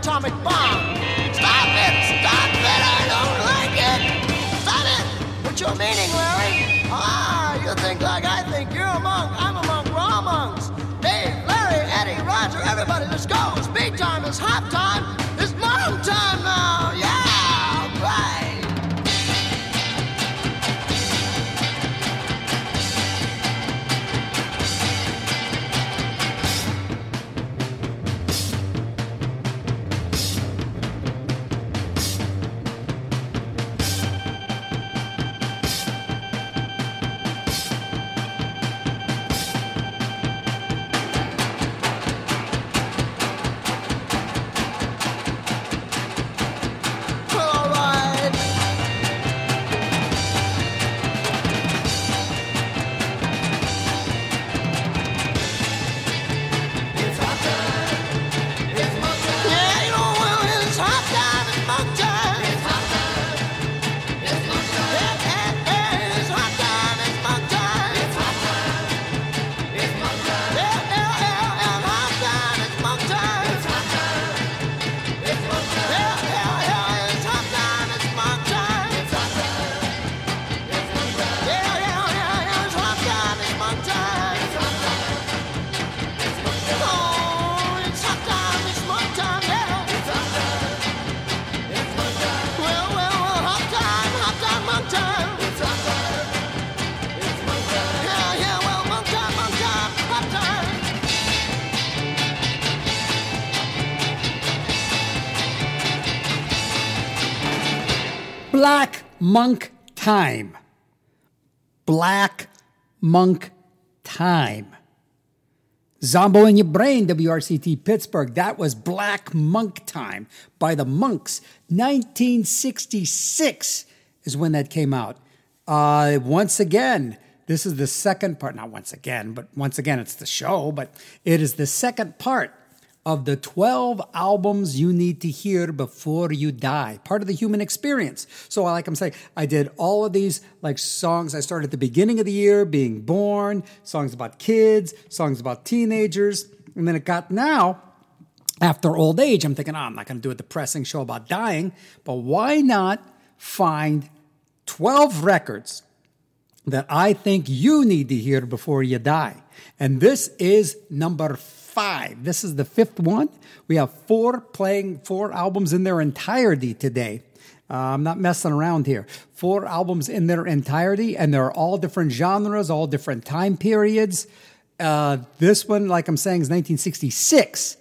atomic bomb. Stop it! Stop it! I don't like it! Stop it! What's your meaning, Larry? Ah, you think like I think. You're a monk. I'm a monk. We're all monks. Dave, Larry, Eddie, Roger, everybody, let's go. Speed time is hop time. It's monk time now. Yeah! Monk Time. Black Monk Time. Zombo in Your Brain, WRCT Pittsburgh. That was Black Monk Time by the Monks. 1966 is when that came out. Uh, once again, this is the second part. Not once again, but once again, it's the show, but it is the second part of the 12 albums you need to hear before you die. Part of the human experience. So, like I'm saying, I did all of these like songs. I started at the beginning of the year, being born, songs about kids, songs about teenagers. And then it got now, after old age, I'm thinking, oh, I'm not going to do a depressing show about dying, but why not find 12 records that I think you need to hear before you die? And this is number five. This is the fifth one. We have four playing, four albums in their entirety today. Uh, I'm not messing around here. Four albums in their entirety, and they're all different genres, all different time periods. Uh, this one, like I'm saying, is 1966.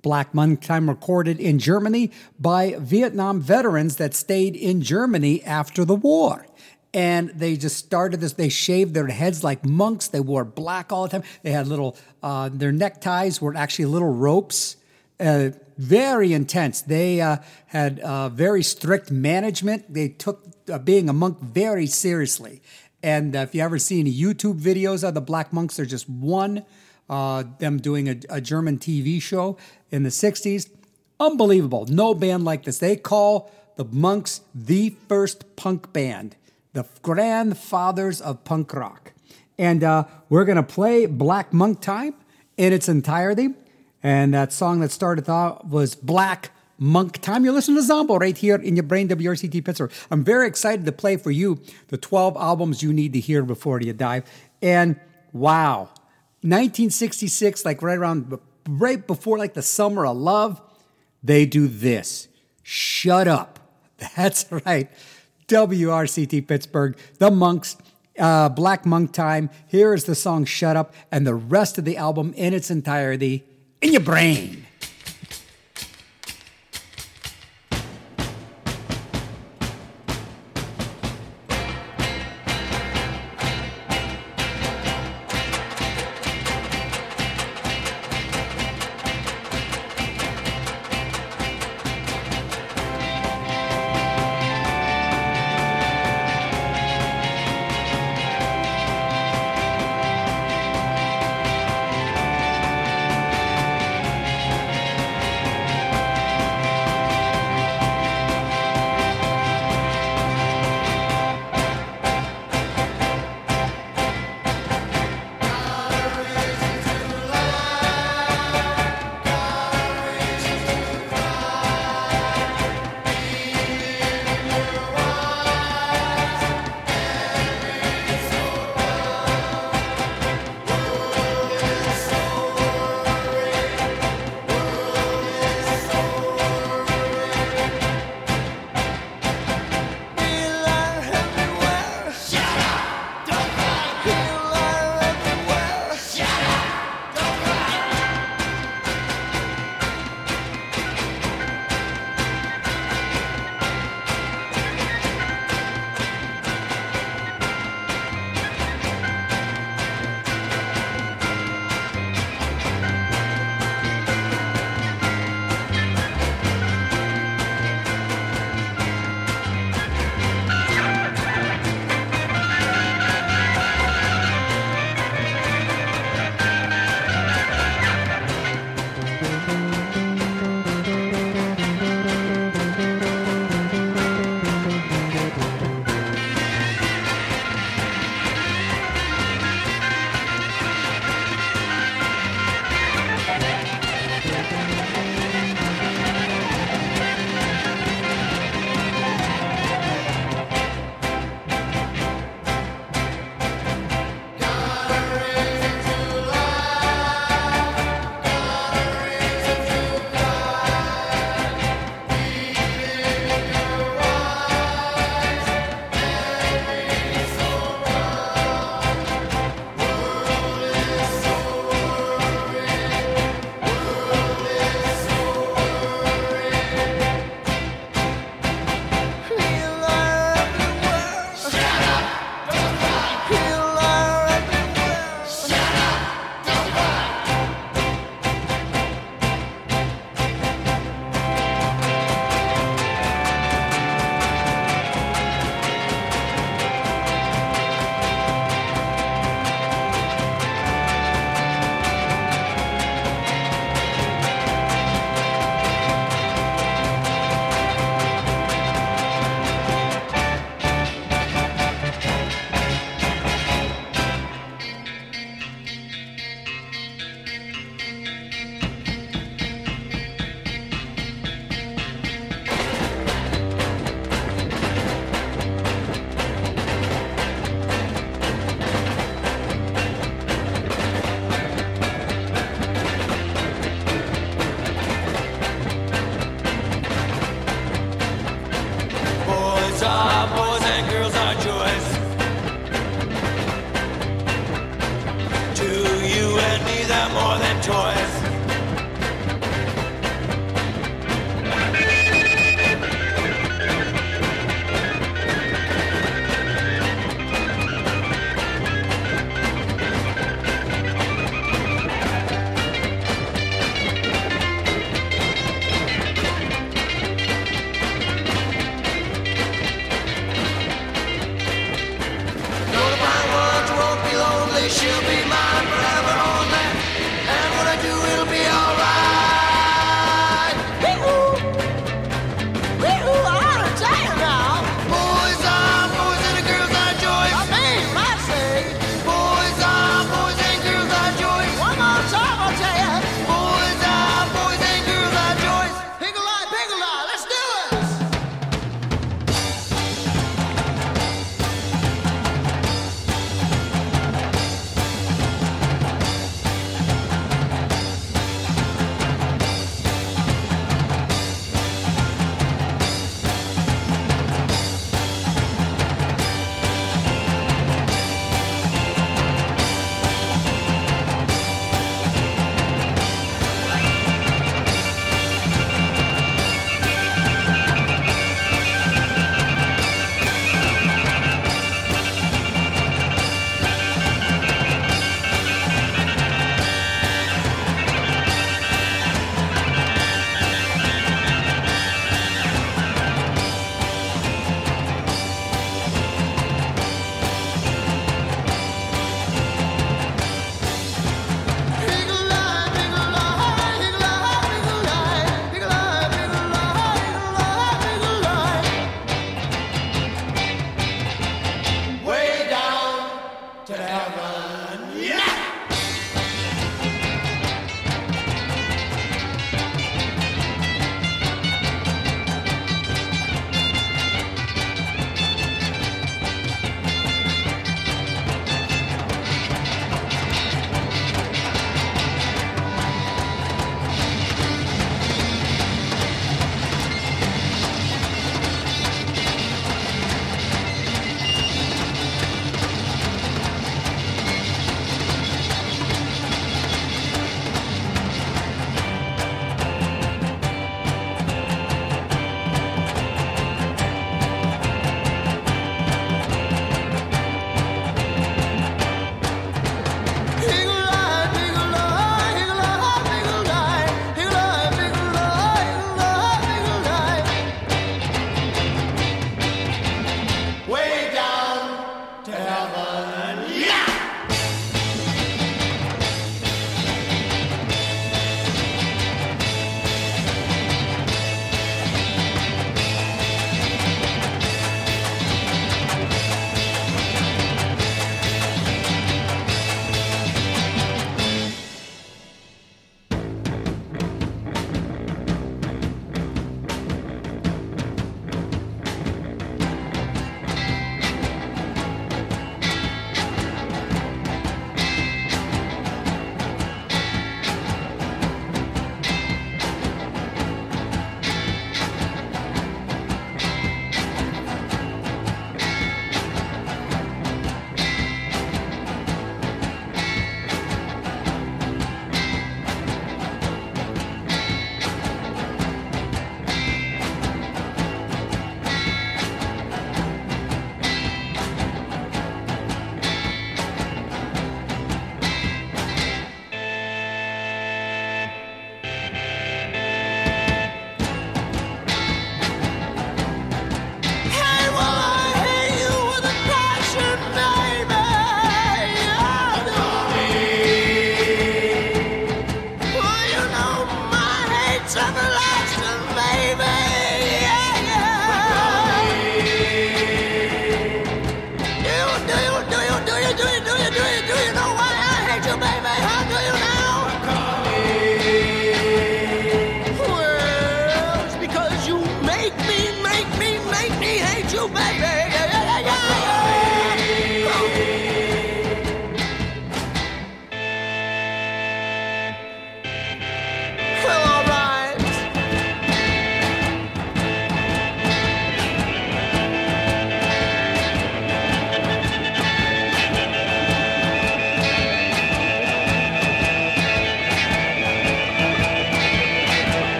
Black Monk Time recorded in Germany by Vietnam veterans that stayed in Germany after the war. And they just started this. They shaved their heads like monks. They wore black all the time. They had little, uh, their neckties were actually little ropes. Uh, very intense. They uh, had uh, very strict management. They took uh, being a monk very seriously. And if you ever see any YouTube videos of the Black Monks, they're just one, uh, them doing a, a German TV show in the 60s. Unbelievable. No band like this. They call the Monks the first punk band, the grandfathers of punk rock. And uh, we're going to play Black Monk Time in its entirety. And that song that started off was Black Monk Time. You're listening to Zombo right here in your brain, WRCT Pittsburgh. I'm very excited to play for you the 12 albums you need to hear before you die. And wow, 1966, like right around, right before like the summer of love, they do this. Shut up. That's right. WRCT Pittsburgh, the Monks, uh, Black Monk Time. Here is the song Shut Up and the rest of the album in its entirety in your brain.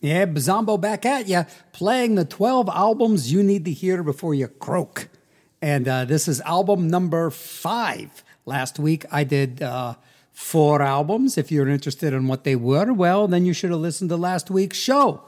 Yeah, Bazombo back at you, playing the 12 albums you need to hear before you croak. And uh, this is album number five. Last week I did uh, four albums. If you're interested in what they were, well, then you should have listened to last week's show.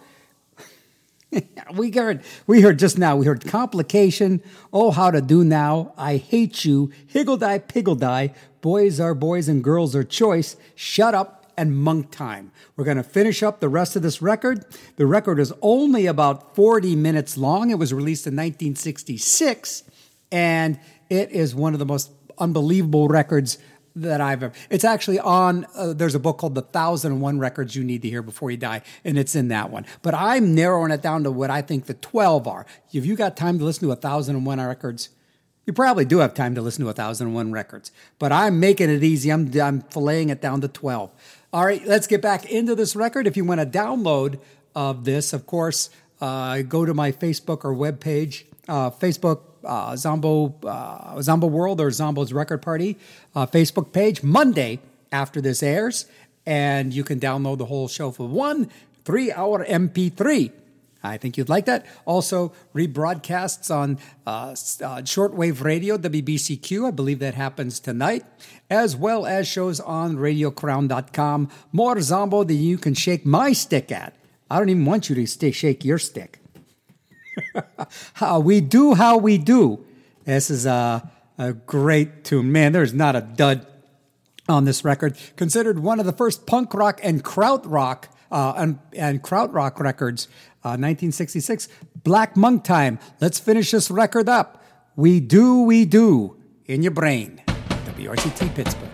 we heard we heard just now we heard complication oh how to do now i hate you Higgle-Dy-Piggle-Dy boys are boys and girls are choice shut up and monk time we're going to finish up the rest of this record the record is only about 40 minutes long it was released in 1966 and it is one of the most unbelievable records that I've ever. It's actually on. Uh, there's a book called The Thousand and One Records You Need to Hear Before You Die, and it's in that one. But I'm narrowing it down to what I think the 12 are. If you got time to listen to a thousand and one records, you probably do have time to listen to a thousand and one records. But I'm making it easy. I'm I'm filleting it down to 12. All right, let's get back into this record. If you want to download of this, of course, uh, go to my Facebook or web page, uh, Facebook uh, Zombo uh, Zombo World or Zombo's Record Party uh, Facebook page Monday after this airs, and you can download the whole show for one three-hour MP3. I think you'd like that. Also, rebroadcasts on uh, uh, shortwave radio, WBCQ. I believe that happens tonight, as well as shows on radiocrown.com. More Zombo than you can shake my stick at. I don't even want you to stay shake your stick. how we do how we do. This is a, a great tune. Man, there's not a dud on this record. Considered one of the first punk rock and krautrock uh, and, and krautrock records, uh, 1966. Black Monk Time. Let's finish this record up. We do, we do in your brain. WRCT Pittsburgh.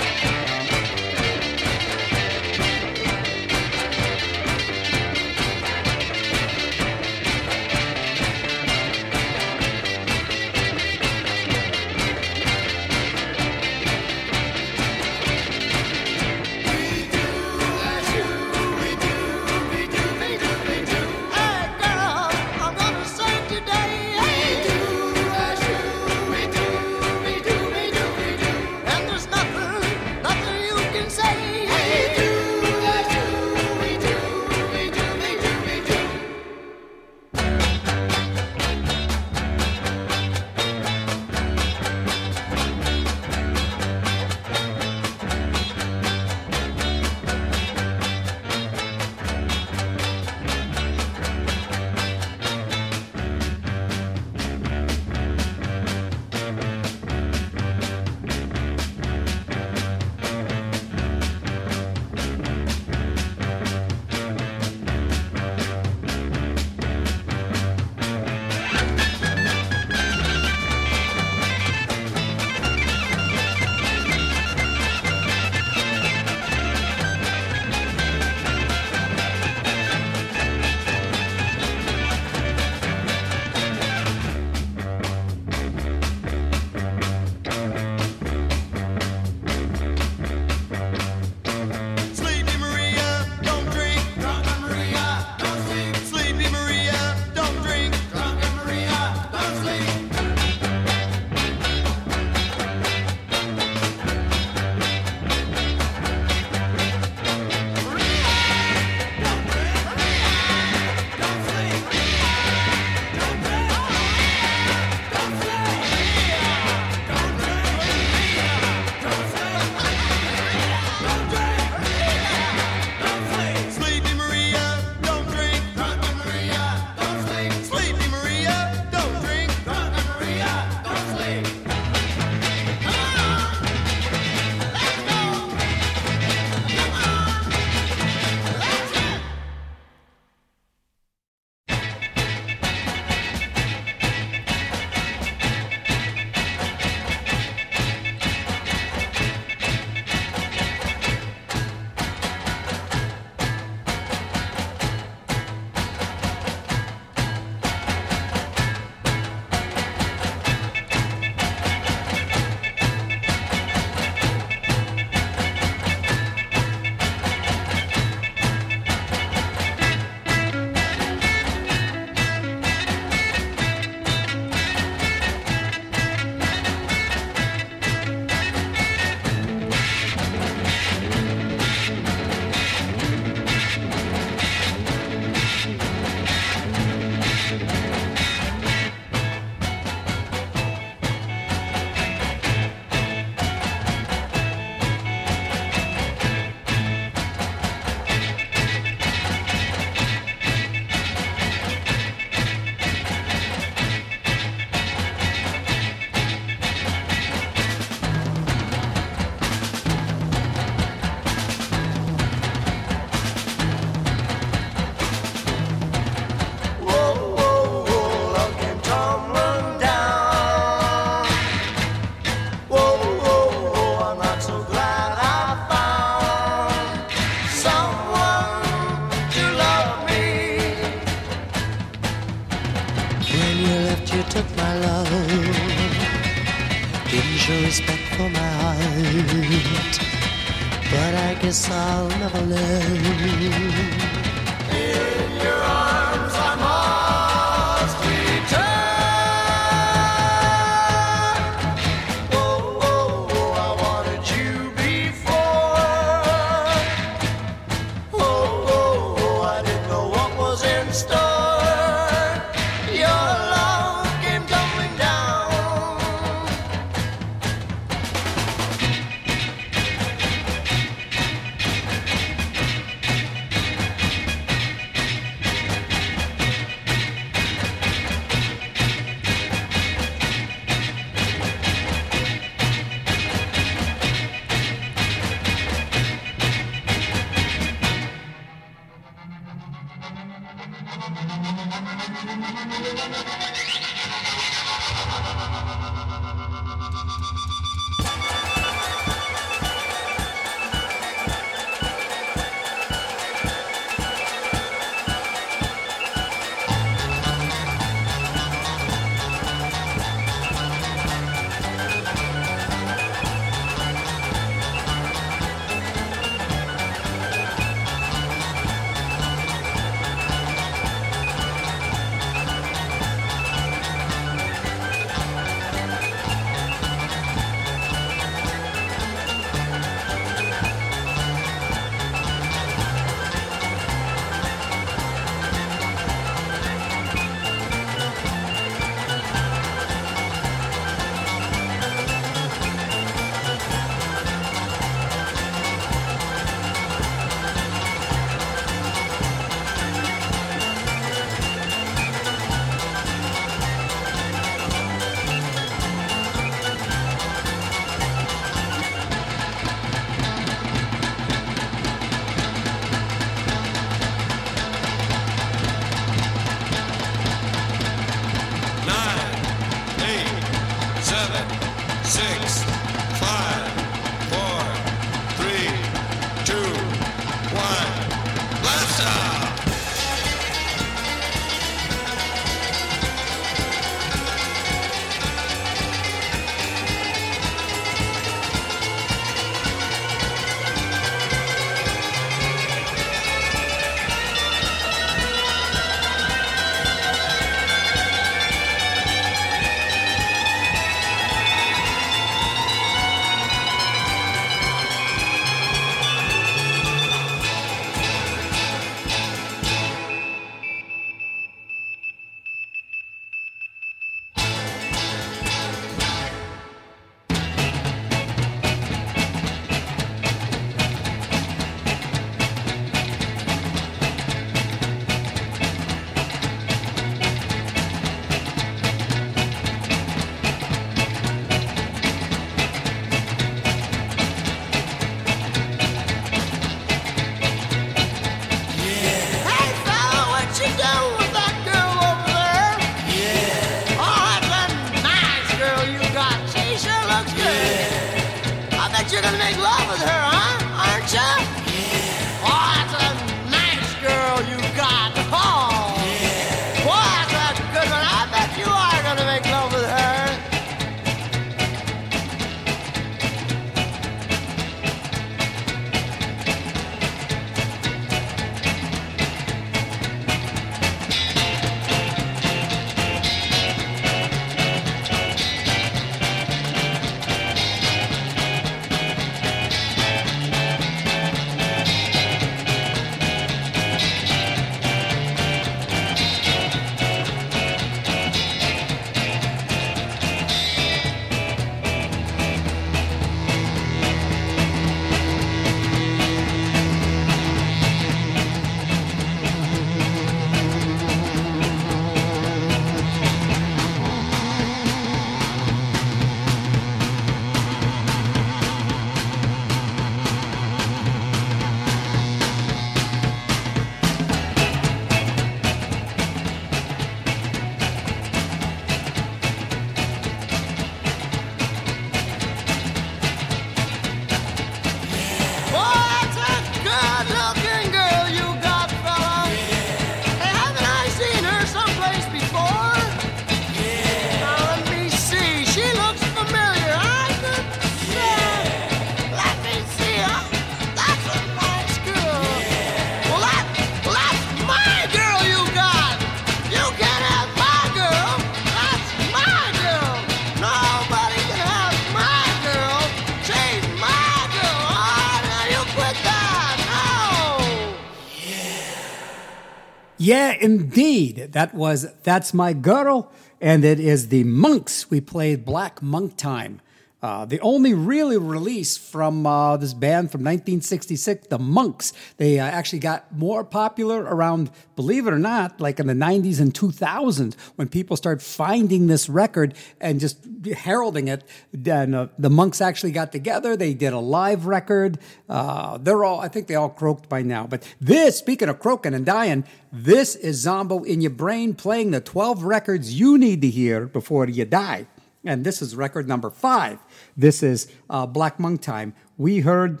Yeah, indeed. That was That's My Girl, and it is the Monks. We played Black Monk Time. Uh, the only really release from uh, this band from 1966, the Monks. They uh, actually got more popular around, believe it or not, like in the 90s and 2000s when people started finding this record and just heralding it. Then uh, the Monks actually got together. They did a live record. Uh, they're all, I think they all croaked by now. But this, speaking of croaking and dying, this is Zombo in your brain playing the 12 records you need to hear before you die. And this is record number five. This is uh, Black Monk Time. We heard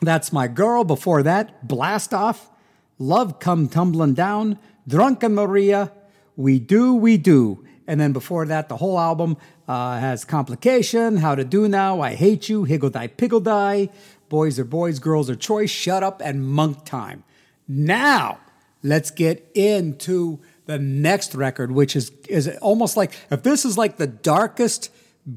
That's My Girl. Before that, Blast Off, Love Come Tumbling Down, Drunken Maria, We Do, We Do. And then before that, the whole album uh, has Complication, How to Do Now, I Hate You, Higgle-Dy-Piggle-Dy, Boys Are Boys, Girls Are Choice, Shut Up, and Monk Time. Now, let's get into the next record, which is is almost like if this is like the darkest,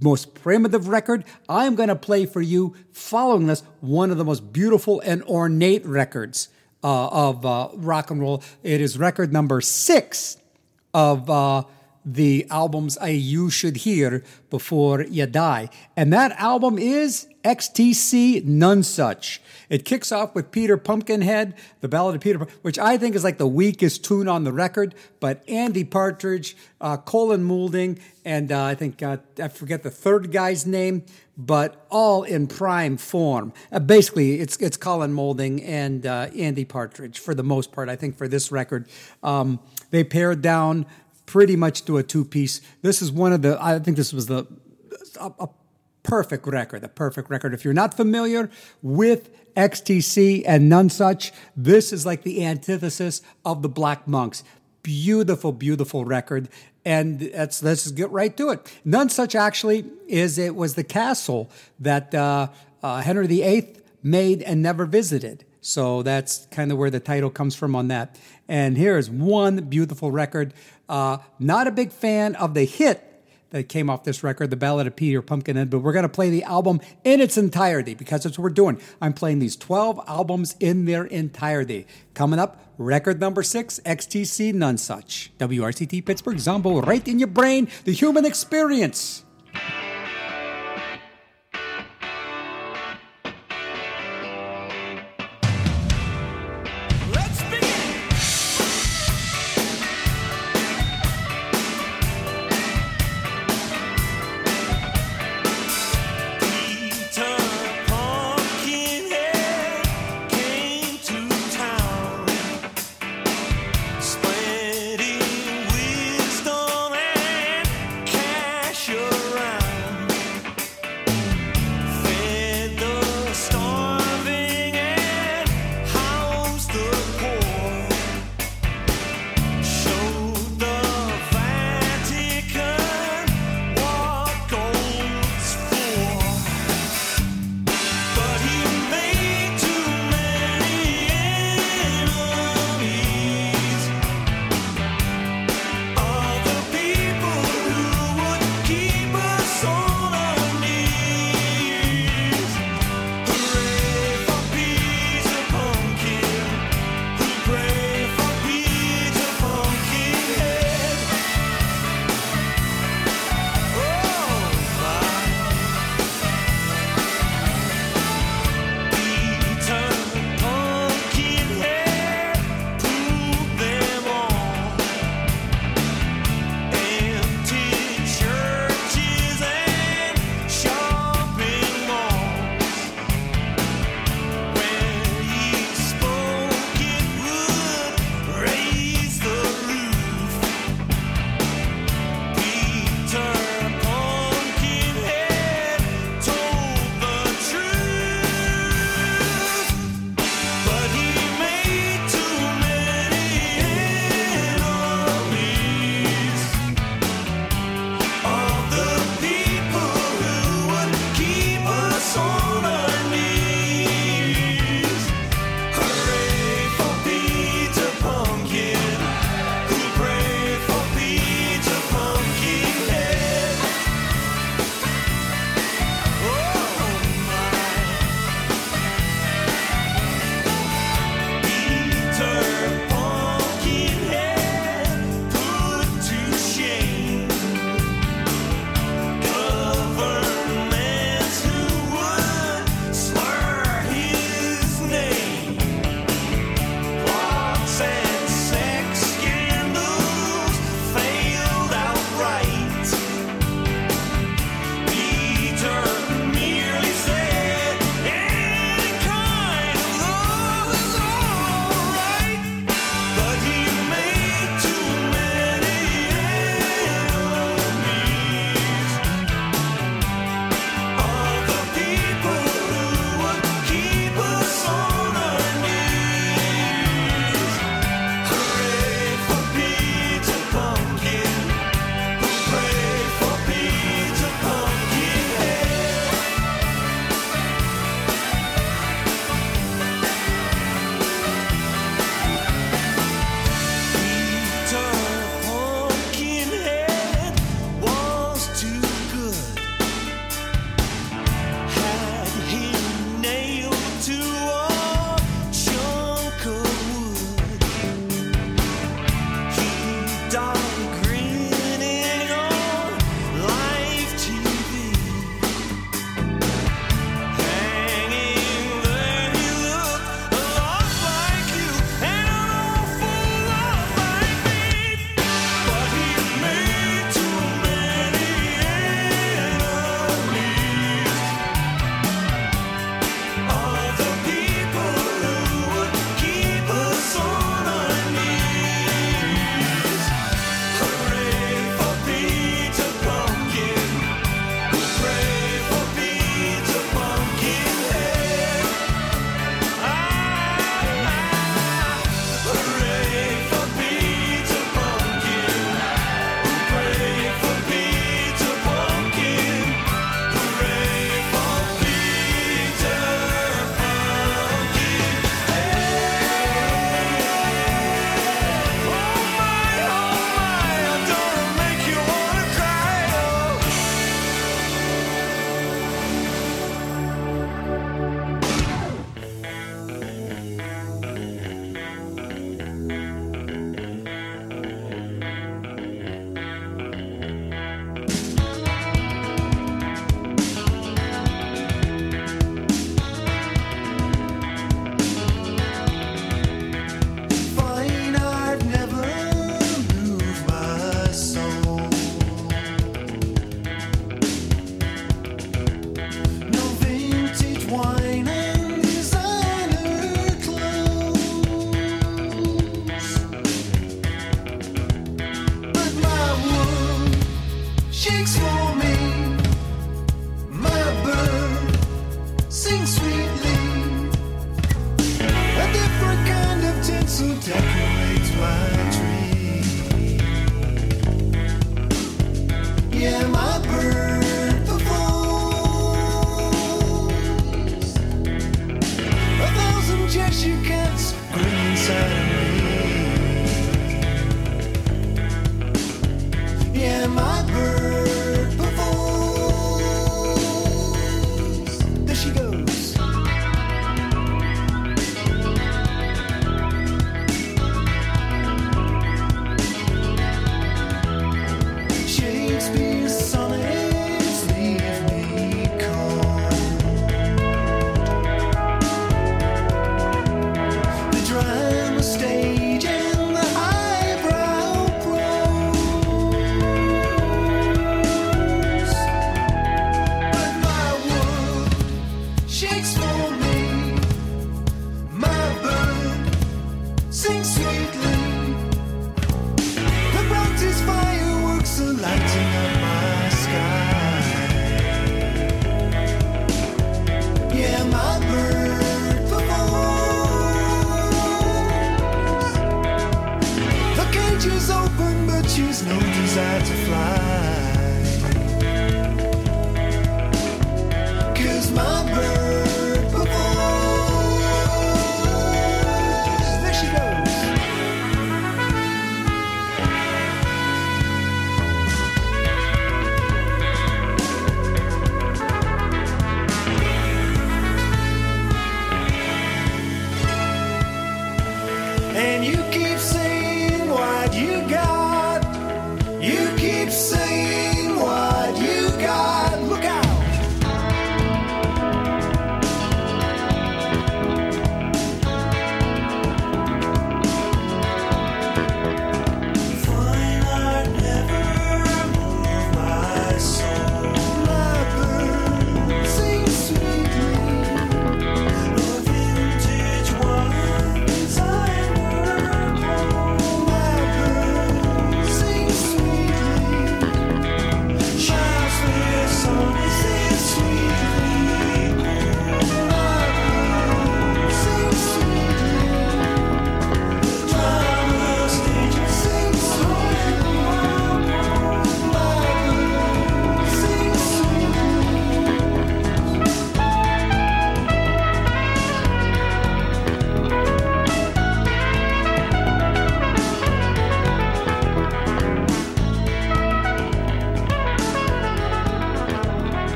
most primitive record, I'm going to play for you following this one of the most beautiful and ornate records uh, of uh, rock and roll. It is record number six of uh, the albums I you should hear before you die, and that album is XTC Nonsuch. It kicks off with Peter Pumpkinhead, the Ballad of Peter, which I think is like the weakest tune on the record. But Andy Partridge, uh, Colin Moulding, and uh, I think uh, I forget the third guy's name, but all in prime form. Uh, basically, it's it's Colin Moulding and uh, Andy Partridge for the most part. I think for this record, um, they pared down pretty much to a two piece. This is one of the. I think this was the. A, a perfect record, the perfect record. If you're not familiar with XTC and Nonsuch, this is like the antithesis of the Black Monks. Beautiful, beautiful record. And let's, just get right to it. Nonsuch actually is it was the castle that uh, uh, Henry VIII made and never visited. So that's kind of where the title comes from on that. And here's one beautiful record. Uh, not a big fan of the hit that came off this record, The Ballad of Peter Pumpkinhead, but we're going to play the album in its entirety because that's what we're doing. I'm playing these 12 albums in their entirety. Coming up, record number six, XTC Nonsuch. WRCT Pittsburgh, Zombo, right in your brain, the human experience.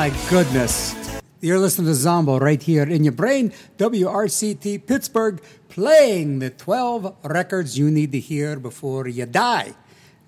My goodness. You're listening to Zombo right here in your brain, WRCT Pittsburgh, playing the 12 records you need to hear before you die.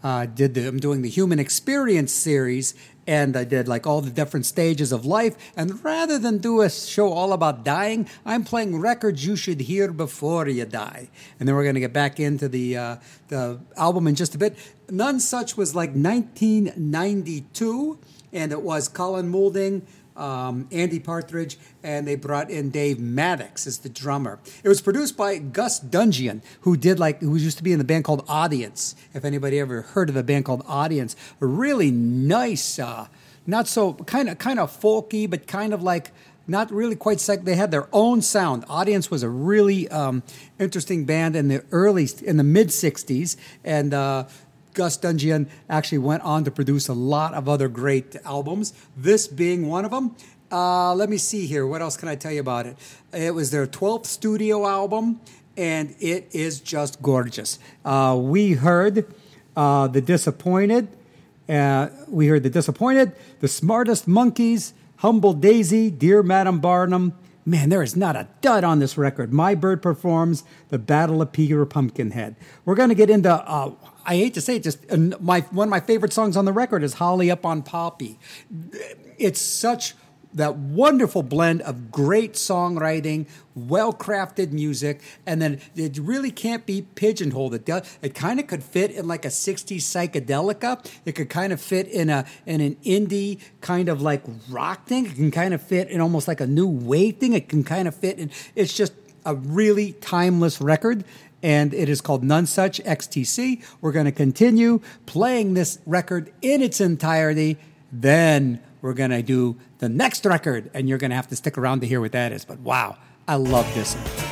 Uh, did the, I'm doing the Human Experience series, and I did like all the different stages of life. And rather than do a show all about dying, I'm playing records you should hear before you die. And then we're going to get back into the uh, the album in just a bit. Nonsuch was like 1992, and it was Colin Moulding um, Andy Partridge, and they brought in Dave Mattacks as the drummer. It was produced by Gus Dudgeon, who did like who used to be in the band called Audience. If anybody ever heard of the band called Audience, a really nice, uh, not so kind of kind of folky, but kind of like not really quite psych. They had their own sound. Audience was a really um, interesting band in the early in the mid '60s, and. Uh, Gus Dudgeon actually went on to produce a lot of other great albums, this being one of them. Uh, let me see here. What else can I tell you about it? It was their 12th studio album, and it is just gorgeous. Uh, we heard uh, The Disappointed. Uh, we heard The Disappointed, The Smartest Monkeys, Humble Daisy, Dear Madam Barnum. Man, there is not a dud on this record. My Bird performs The Ballad of Peter Pumpkinhead. We're going to get into uh, I hate to say it, just my one of my favorite songs on the record is "Holly Up on Poppy." It's such that wonderful blend of great songwriting, well crafted music, and then it really can't be pigeonholed. It does, it kind of could fit in like a '60s psychedelica. It could kind of fit in a in an indie kind of like rock thing. It can kind of fit in almost like a new wave thing. It can kind of fit in. It's just a really timeless record and it is called Nonsuch XTC. We're going to continue playing this record in its entirety. Then we're going to do the next record, and you're going to have to stick around to hear what that is. But wow, I love this. Holly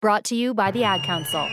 Brought to you by the Ad Council.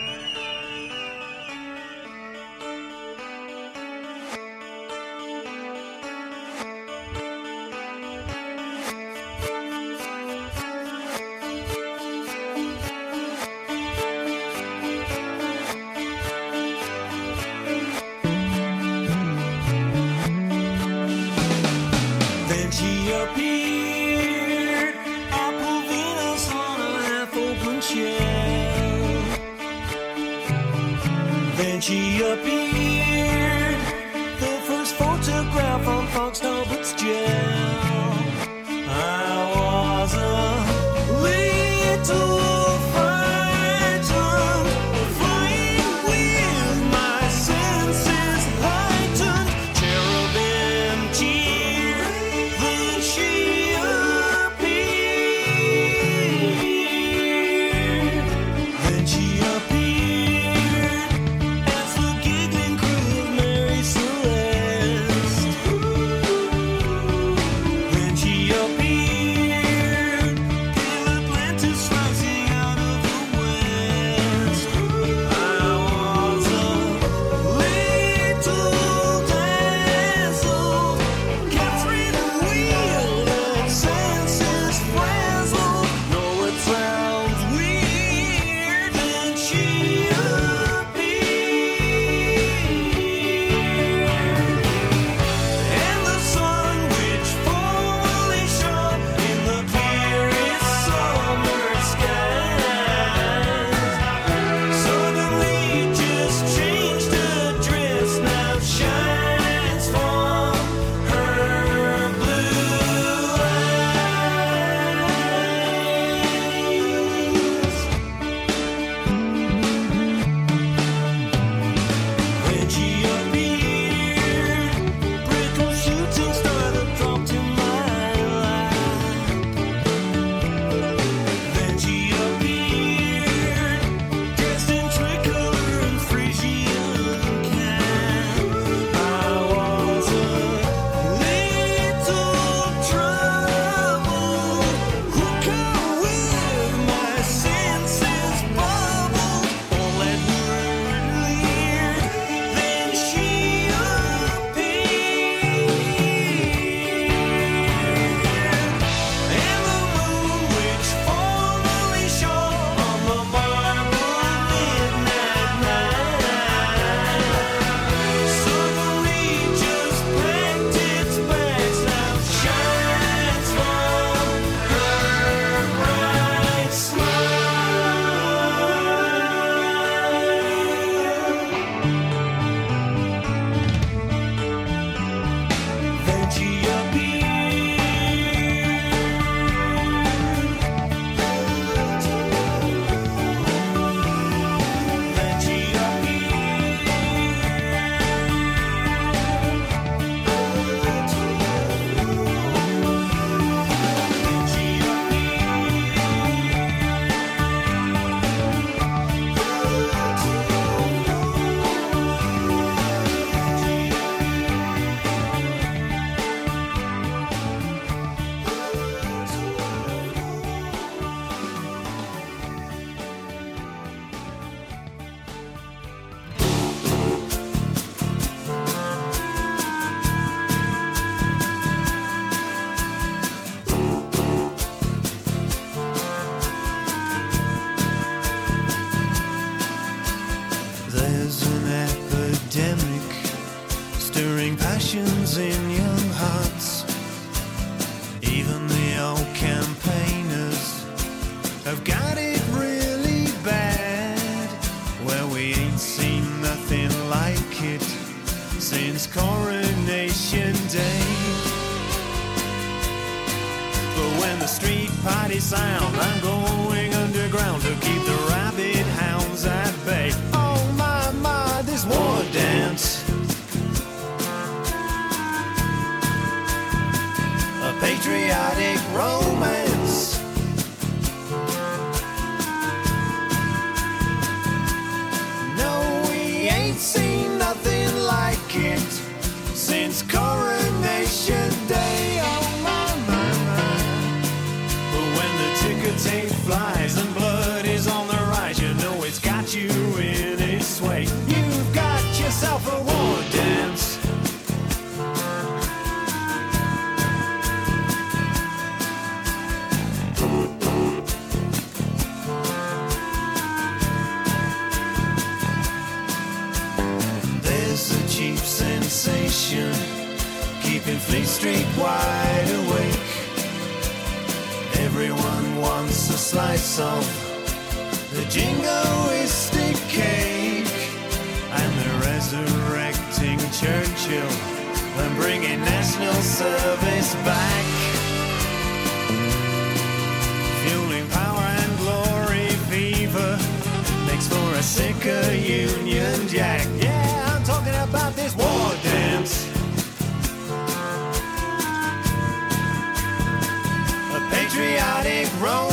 and the street party sound. I'm going underground to keep the rabid hounds at bay. Oh my, my, this war dance. A patriotic romance. No, we ain't seen nothing like it since Courage. street wide awake. Everyone wants a slice of the jingoistic cake. And the resurrecting Churchill, when bringing national service back. Fueling power and glory fever makes for a sicker Union Jack. Yeah, I'm talking about this war dance. road.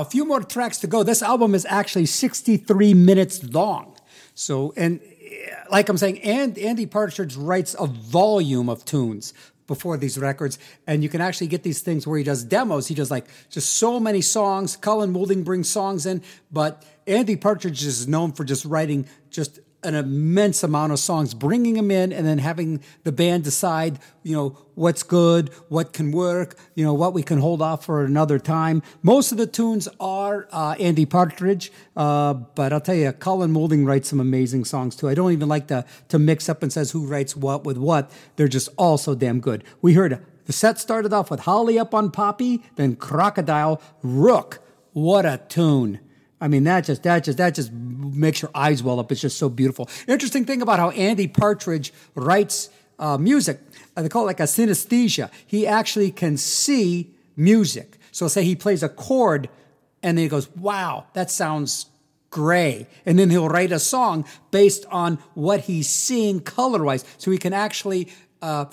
A few more tracks to go. This album is actually 63 minutes long. So, and eh, like I'm saying, and Andy Partridge writes a volume of tunes before these records, and you can actually get these things where he does demos. He does like just so many songs. Colin Moulding brings songs in, but Andy Partridge is known for just writing just an immense amount of songs, bringing them in, and then having the band decide, you know, what's good, what can work, you know, what we can hold off for another time. Most of the tunes are uh, Andy Partridge, uh, but I'll tell you, Colin Moulding writes some amazing songs too. I don't even like to to mix up and says who writes what with what. They're just all so damn good. We heard the set started off with Holly up on Poppy, then Crocodile, Rook. What a tune! I mean, that just that just that just makes your eyes well up. It's just so beautiful. Interesting thing about how Andy Partridge writes uh, music, uh, they call it like a synesthesia. He actually can see music. So say he plays a chord, and then he goes, "Wow, that sounds." Gray, and then he'll write a song based on what he's seeing color wise. So he can actually uh,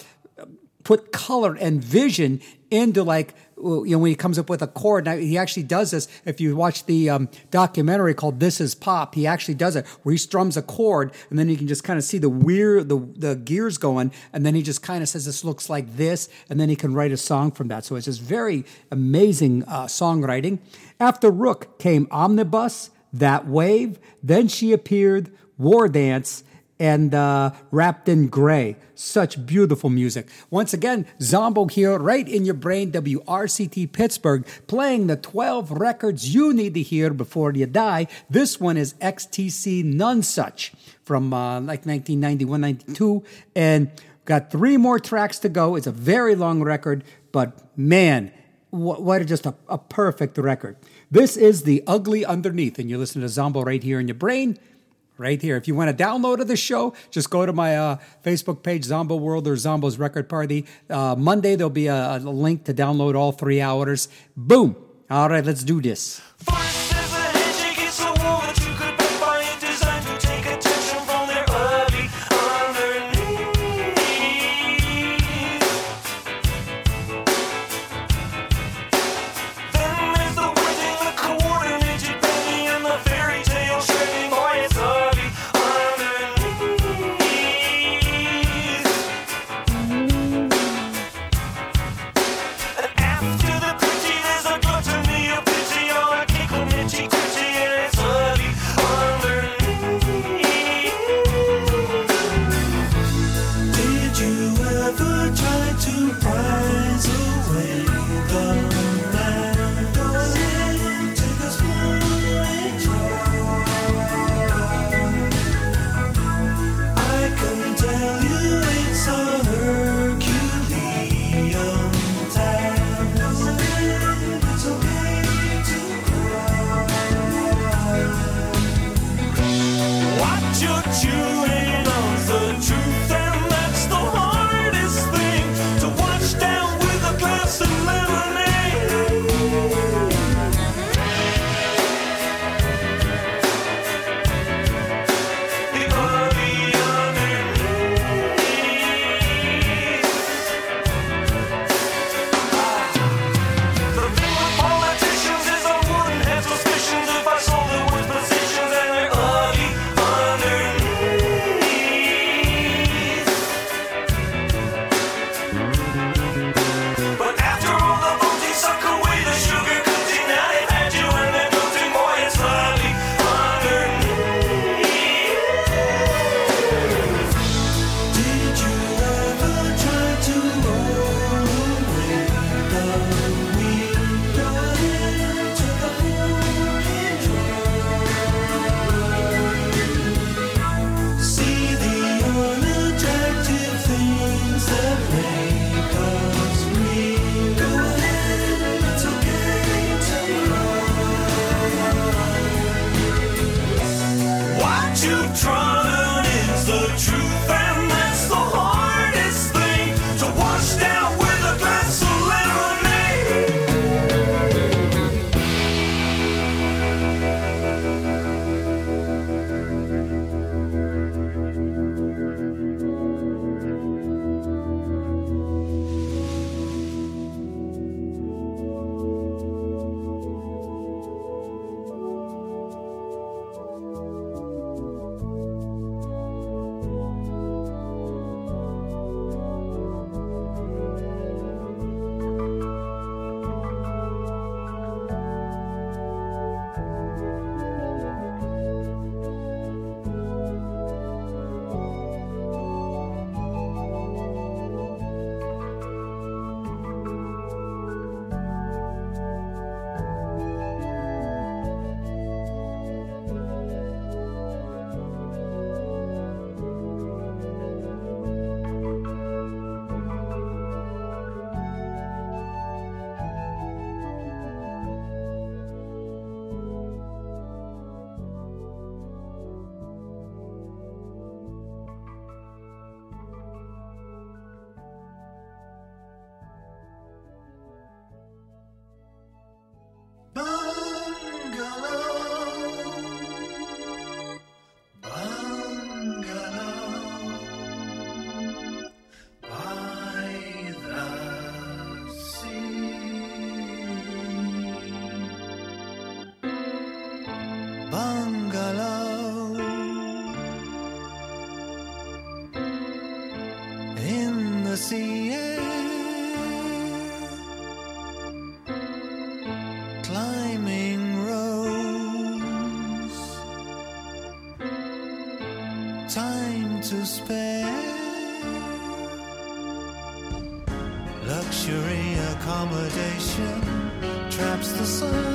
put color and vision into like you know when he comes up with a chord. Now he actually does this. If you watch the um, documentary called this is pop he actually does it where he strums a chord and then you can just kind of see the weird the, the gears going and then he just kind of says this looks like this and then he can write a song from that. So it's just very amazing uh, songwriting. After rook came omnibus that wave then she appeared war dance and uh, wrapped in gray. Such beautiful music. Once again, Zombo here, right in your brain, WRCT Pittsburgh, playing the 12 records you need to hear before you die. This one is XTC Nonsuch from uh, like 1991 92. And got three more tracks to go. It's a very long record, but man, what, just a, a perfect record. This is The Ugly Underneath, and you're listening to Zombo right here in your brain right here. If you want to download of the show, just go to my uh, Facebook page, Zombo World or Zombo's Record Party. Uh, Monday, there'll be a, a link to download all three hours. Boom. All right, let's do this. First spare. Luxury accommodation traps the sun.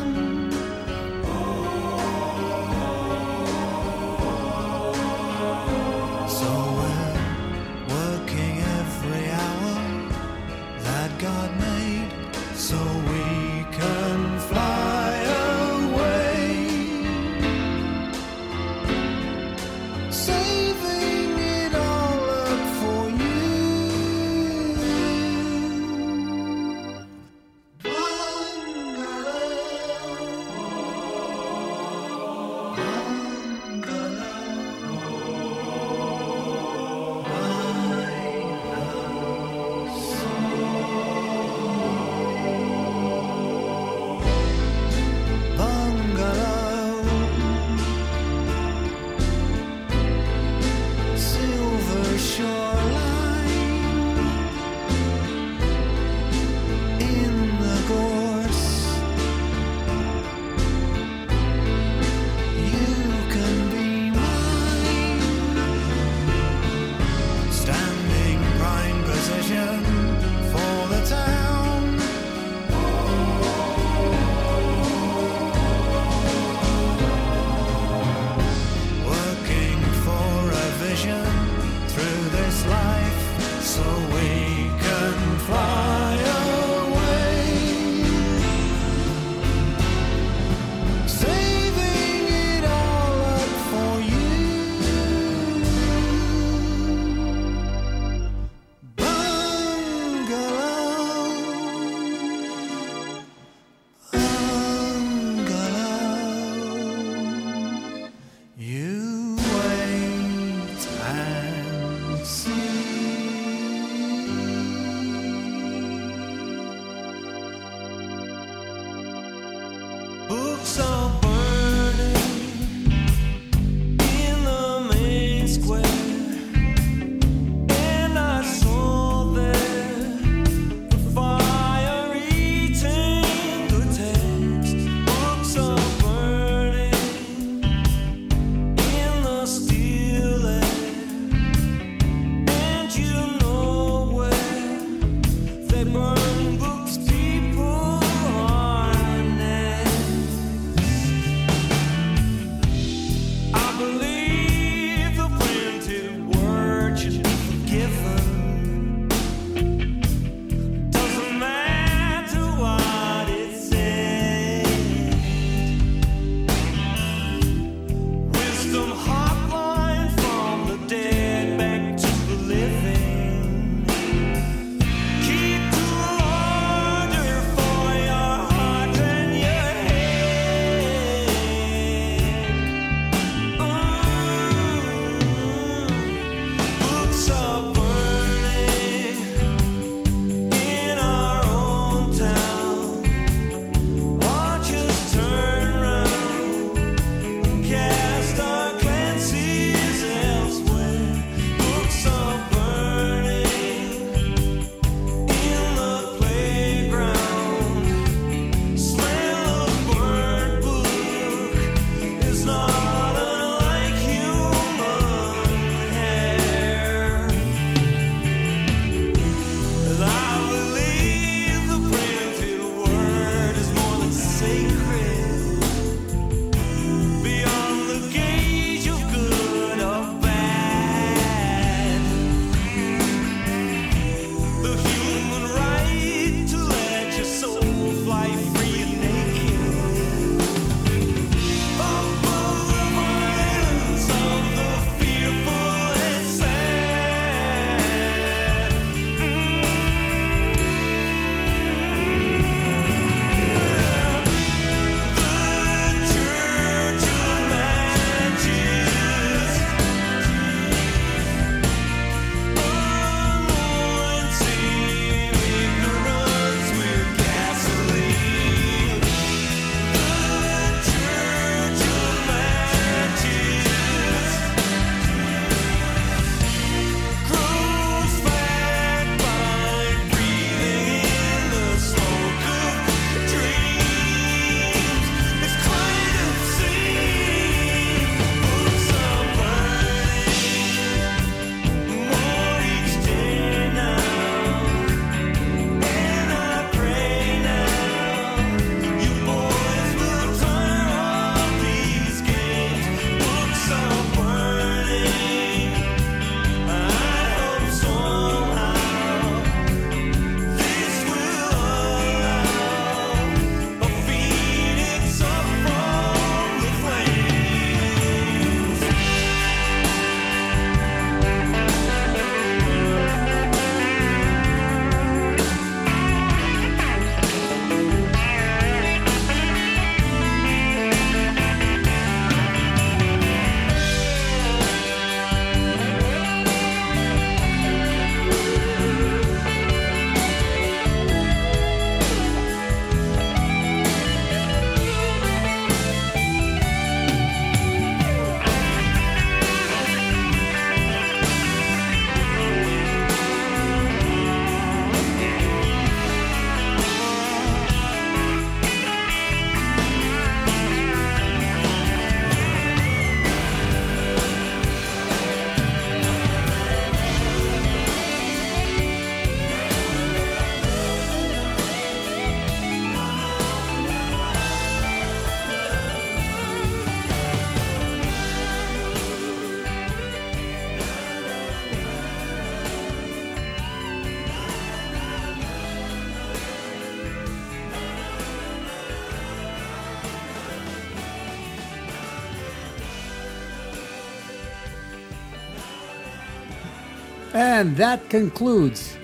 And that concludes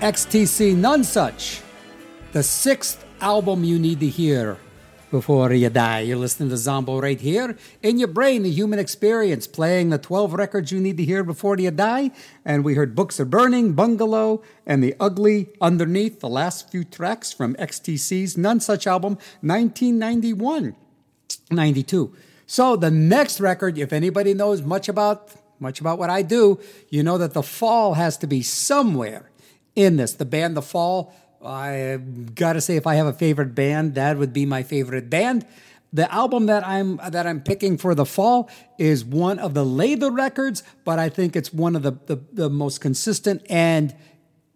XTC Nonsuch, the sixth album you need to hear before you die. You're listening to Zombo right here in your brain, the human experience, playing the 12 records you need to hear before you die. And we heard Books Are Burning, Bungalow, and The Ugly Underneath, the last few tracks from XTC's Nonsuch album, 1991 92. So the next record, if anybody knows much about much about what I do, you know that the fall has to be somewhere in this. The band The Fall, I gotta say, if I have a favorite band, that would be my favorite band. The album that I'm that I'm picking for the fall is one of the later records, but I think it's one of the, the, the most consistent and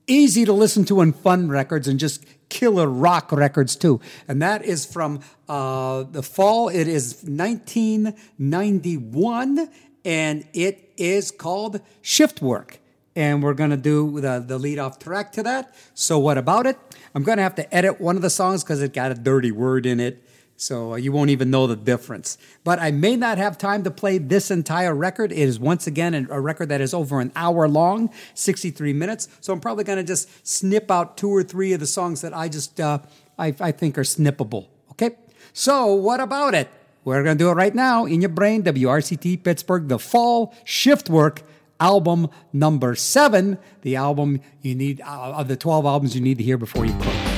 easy to listen to and fun records and just killer rock records too. And that is from uh, the fall. It is 1991 and it is called Shift Work. And we're going to do the, the lead off track to that. So, what about it? I'm going to have to edit one of the songs because it got a dirty word in it. So, you won't even know the difference. But I may not have time to play this entire record. It is once again a record that is over an hour long, 63 minutes. So, I'm probably going to just snip out two or three of the songs that I just uh, I, I think are snippable. Okay? So, what about it? We're going to do it right now in your brain. WRCT Pittsburgh, The Fall Shift Work album number seven, the album you need uh, of the 12 albums you need to hear before you close.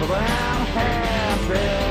But I'm happy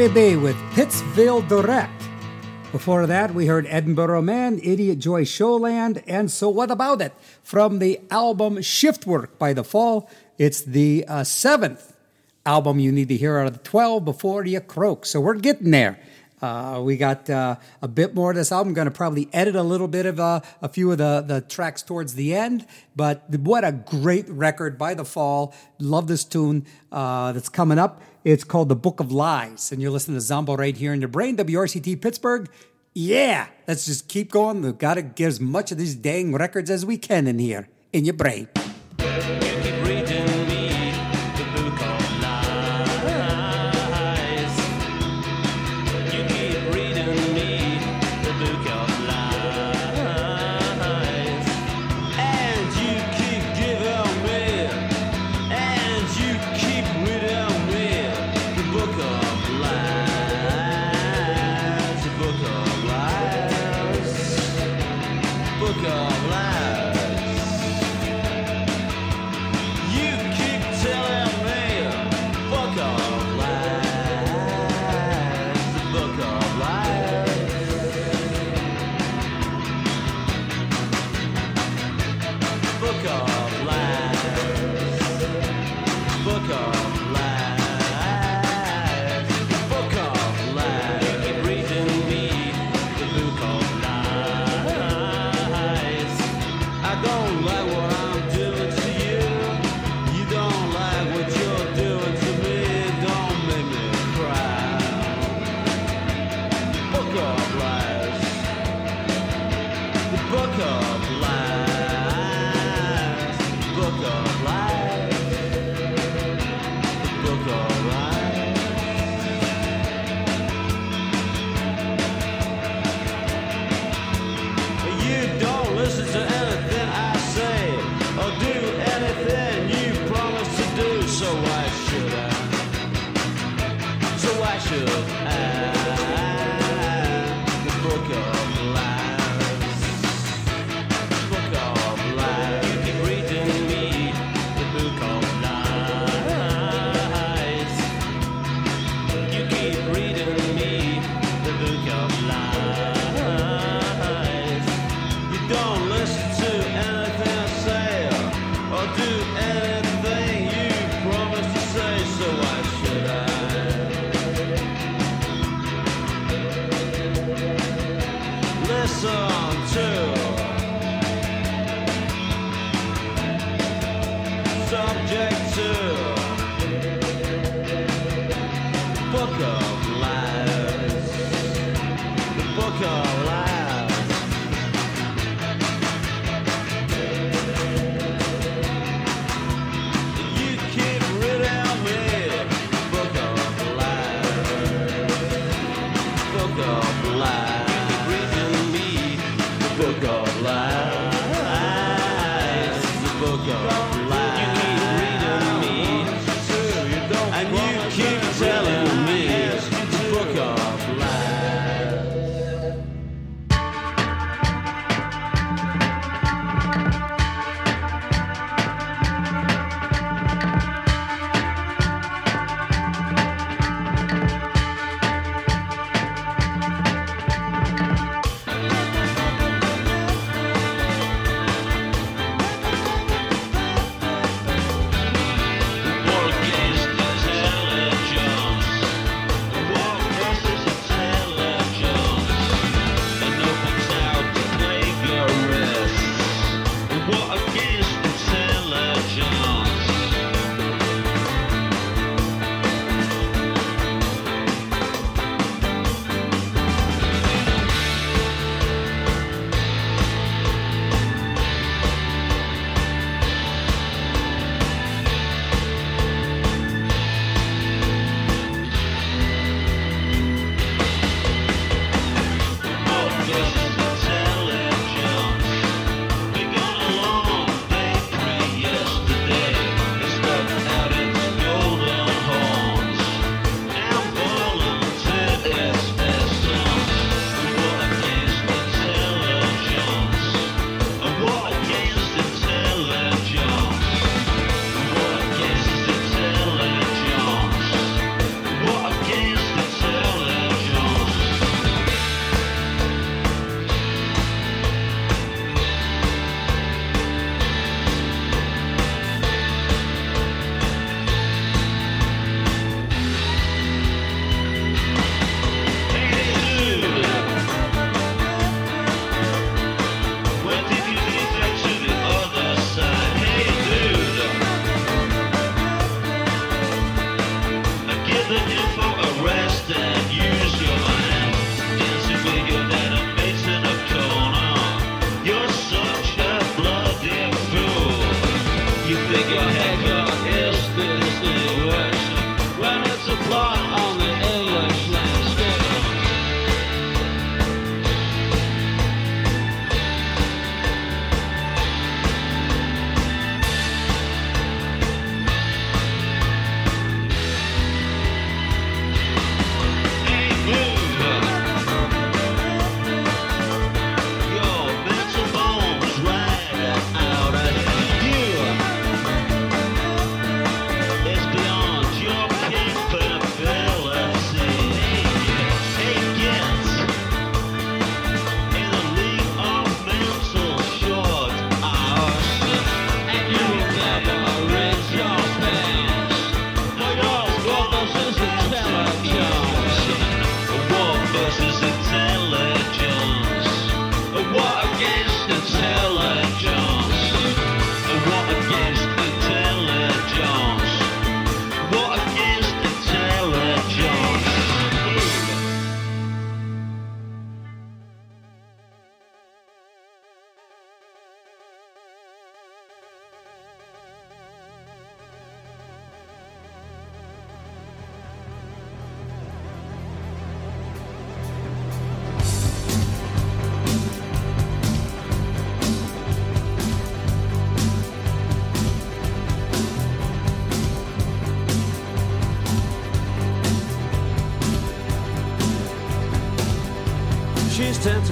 With Pittsville Direct. Before that, we heard Edinburgh Man, Idiot Joy Showland, and So What About It from the album Shift Work by The Fall. It's the uh, seventh album you need to hear out of the 12 before you croak. So we're getting there. Uh, we got uh, a bit more of this album. Going to probably edit a little bit of uh, a few of the, the tracks towards the end. But what a great record by The Fall. Love this tune uh, that's coming up. It's called The Book of Lies. And you're listening to Zombo right here in your brain, WRCT Pittsburgh. Yeah, let's just keep going. We've got to get as much of these dang records as we can in here, in your brain.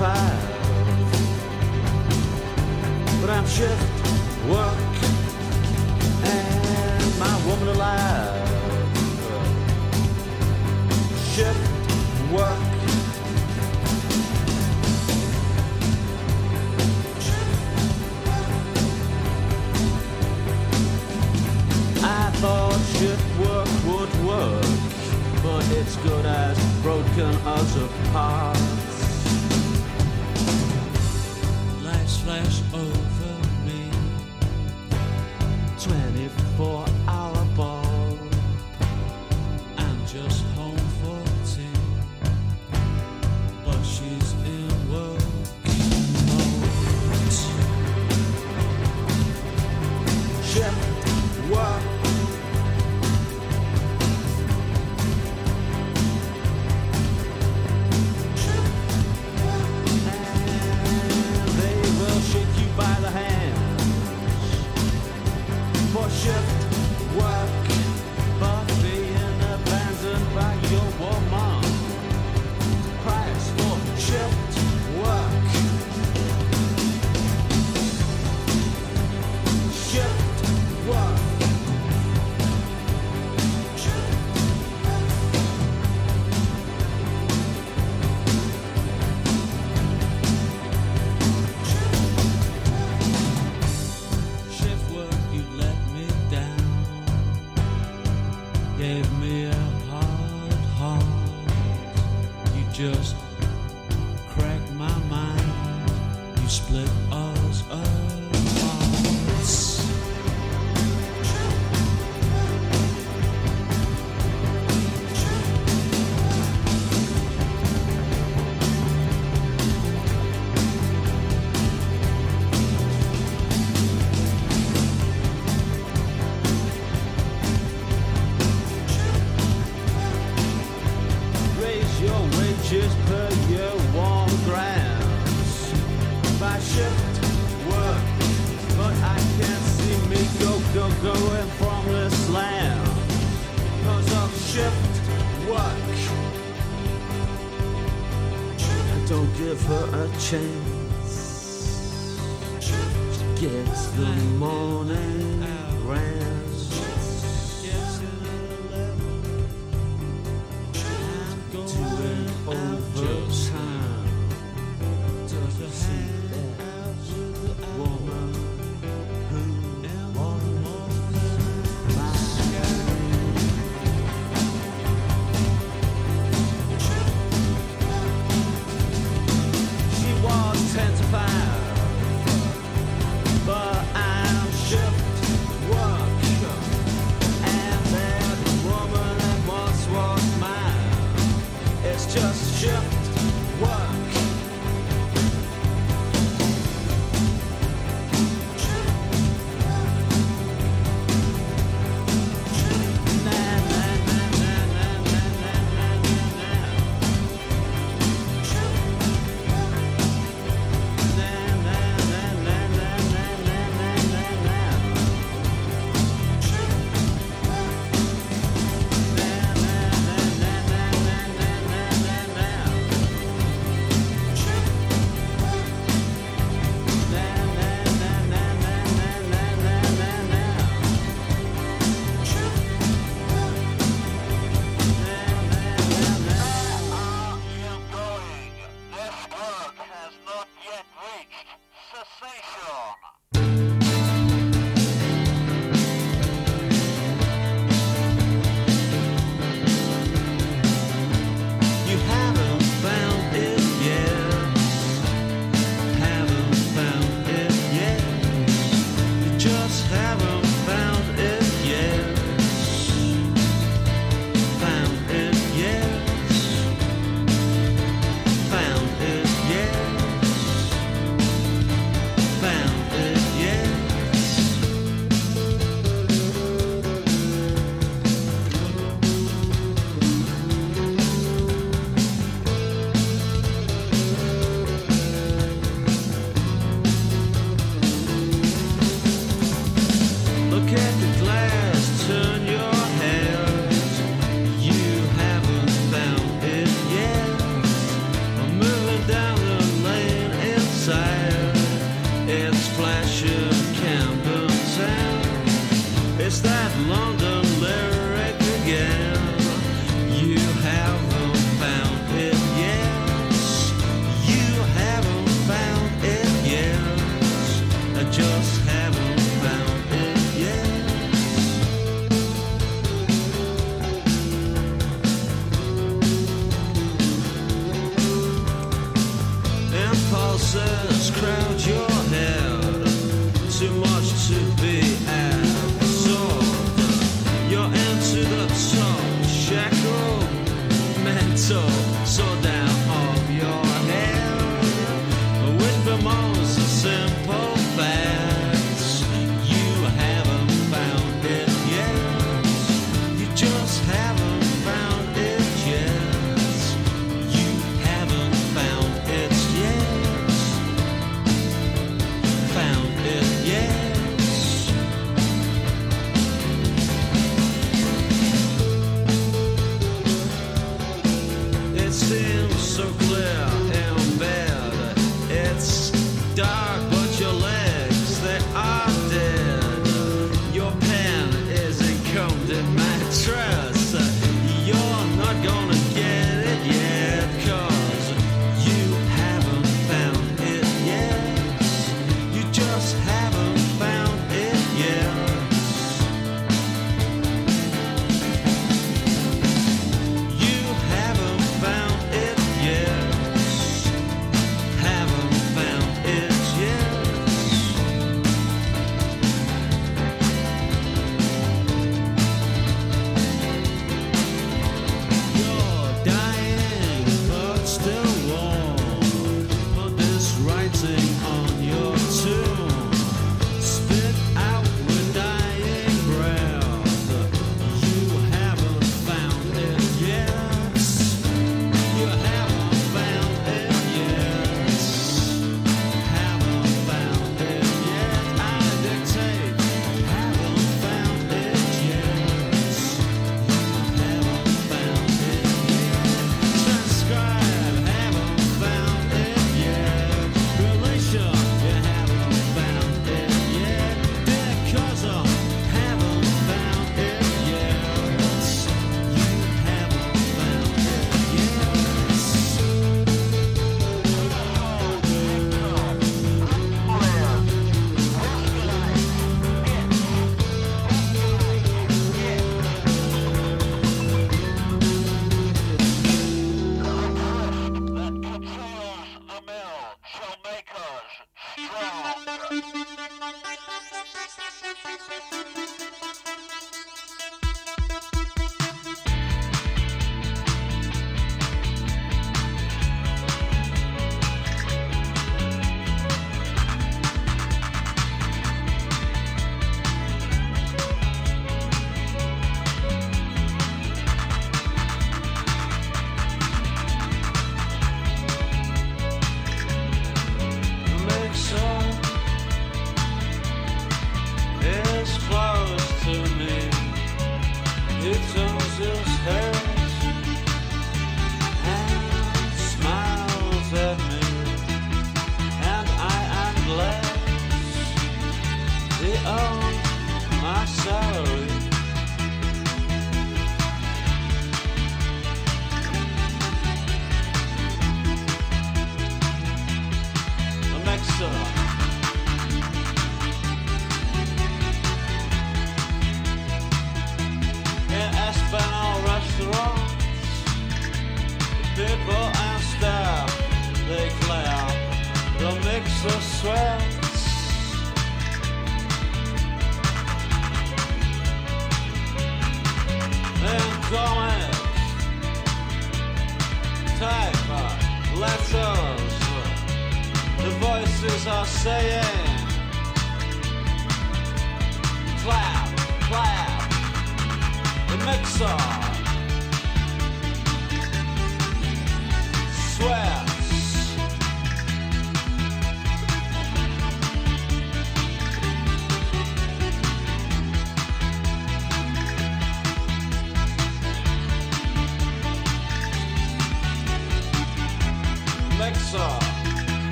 10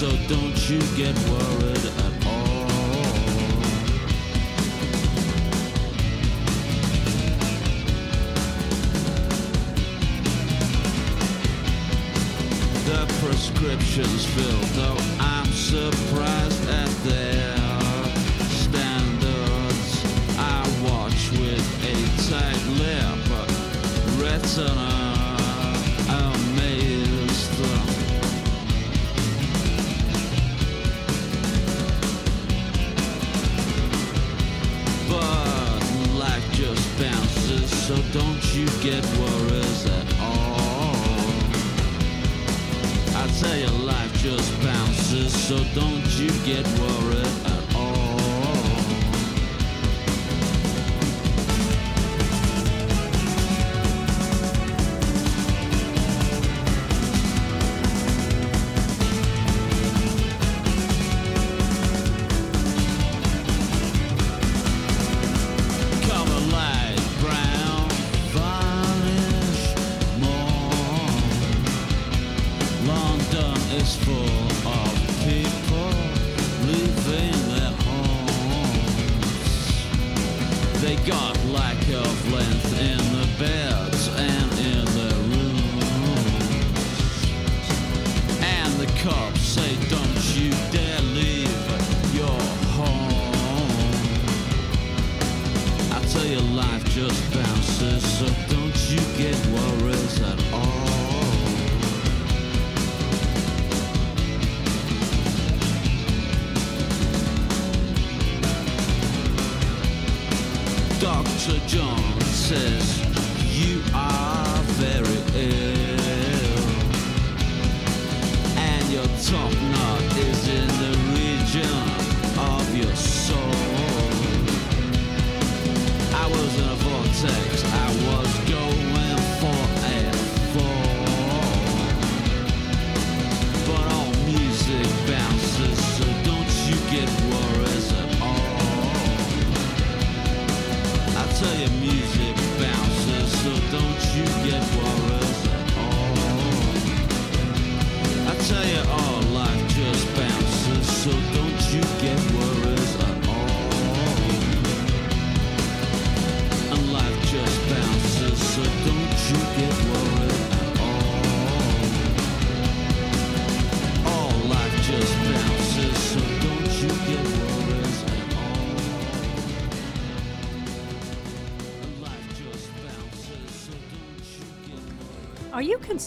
so don't you get worried at all. The prescription's filled, though I'm surprised.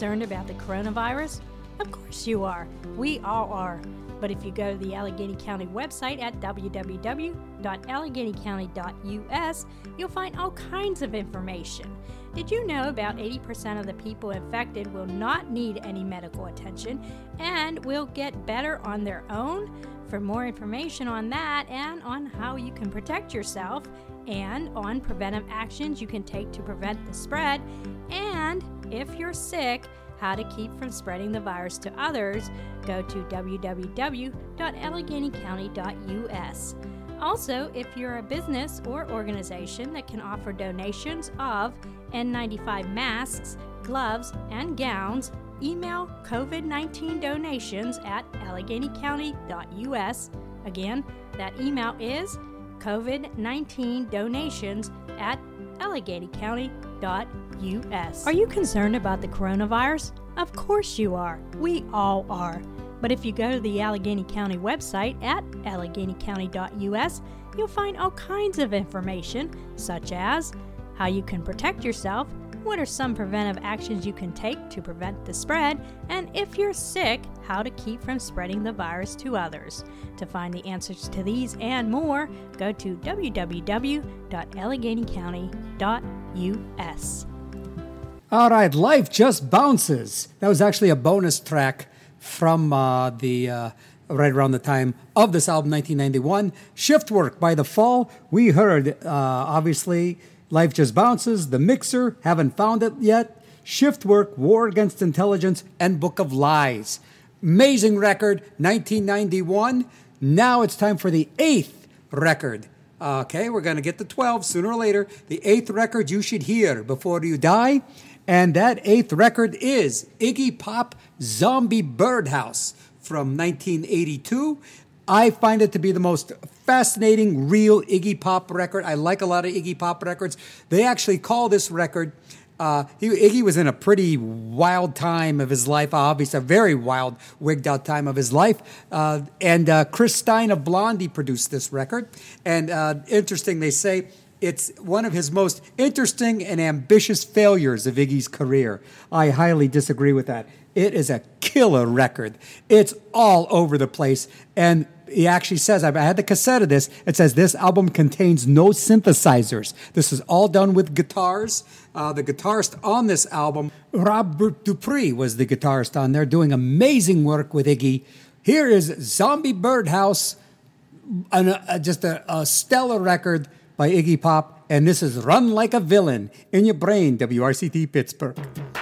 Concerned about the coronavirus? Of course you are. We all are. But if you go to the Allegheny County website at www.alleghenycounty.us, you'll find all kinds of information. Did you know about 80% of the people infected will not need any medical attention and will get better on their own? For more information on that and on how you can protect yourself and on preventive actions you can take to prevent the spread, if you're sick, how to keep from spreading the virus to others, go to www.alleghenycounty.us. Also, if you're a business or organization that can offer donations of N95 masks, gloves, and gowns, email COVID 19 donations at alleghenycounty.us. Again, that email is COVID 19 donations at alleghenycounty.us. Are you concerned about the coronavirus? Of course you are. We all are. But if you go to the Allegheny County website at alleghenycounty.us, you'll find all kinds of information, such as how you can protect yourself, what are some preventive actions you can take to prevent the spread, and if you're sick, how to keep from spreading the virus to others. To find the answers to these and more, go to www.alleghenycounty.us. All right, Life Just Bounces. That was actually a bonus track from uh, the uh, right around the time of this album, 1991. Shift Work by The Fall. We heard, uh, obviously, Life Just Bounces, The Mixer, haven't found it yet. Shift Work, War Against Intelligence, and Book of Lies. Amazing record, 1991. Now it's time for the eighth record. Okay, we're going to get to 12 sooner or later. The eighth record you should hear before you die. And that eighth record is Iggy Pop Zombie Birdhouse from 1982. I find it to be the most fascinating, real Iggy Pop record. I like a lot of Iggy Pop records. They actually call this record. Uh, he, Iggy was in a pretty wild time of his life, obviously, a very wild, wigged out time of his life. Uh, and uh, Chris Stein of Blondie produced this record. And uh, interesting, they say it's one of his most interesting and ambitious failures of Iggy's career. I highly disagree with that. It is a killer record. It's all over the place. And he actually says, I had the cassette of this. It says this album contains no synthesizers. This is all done with guitars. Uh, the guitarist on this album, Robert Duprey, was the guitarist on there, doing amazing work with Iggy. Here is Zombie Birdhouse, an, uh, just a, a stellar record by Iggy Pop. And this is Run Like a Villain in Your Brain, WRCT Pittsburgh.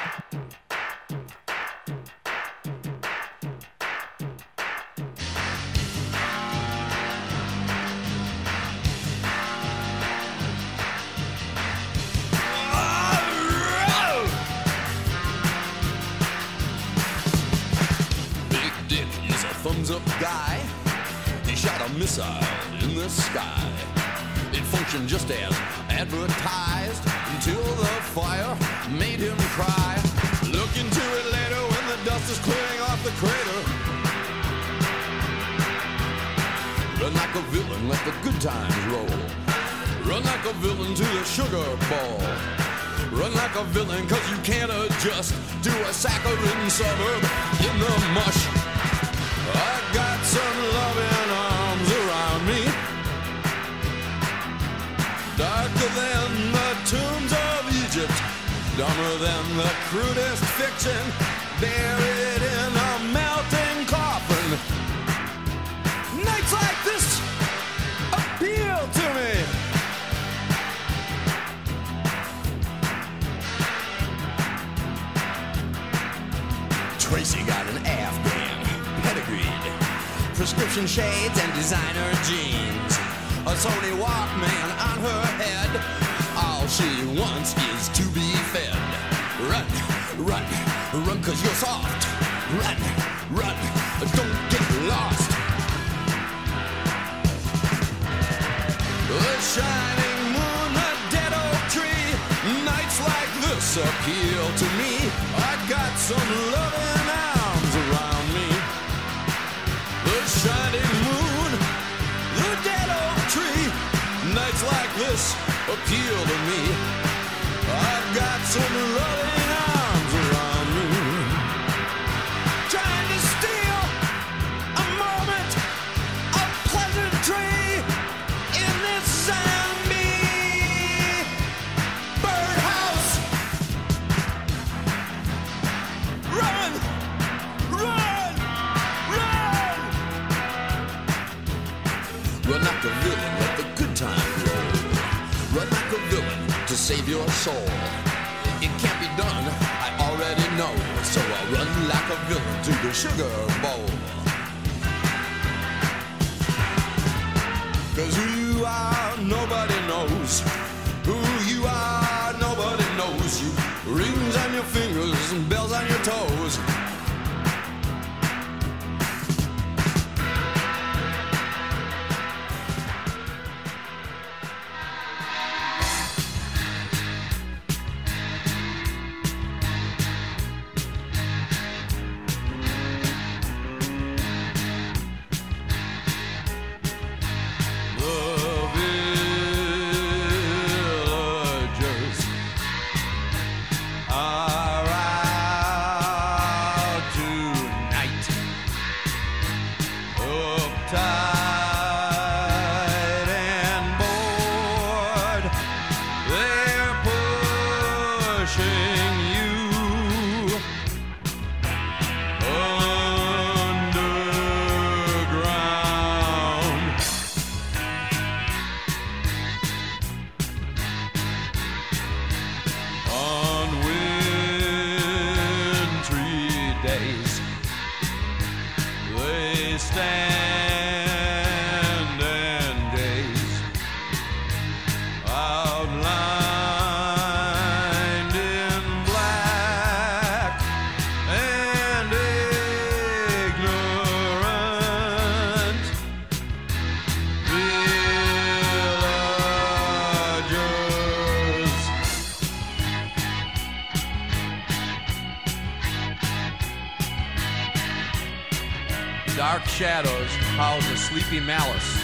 Shadows house a sleepy malice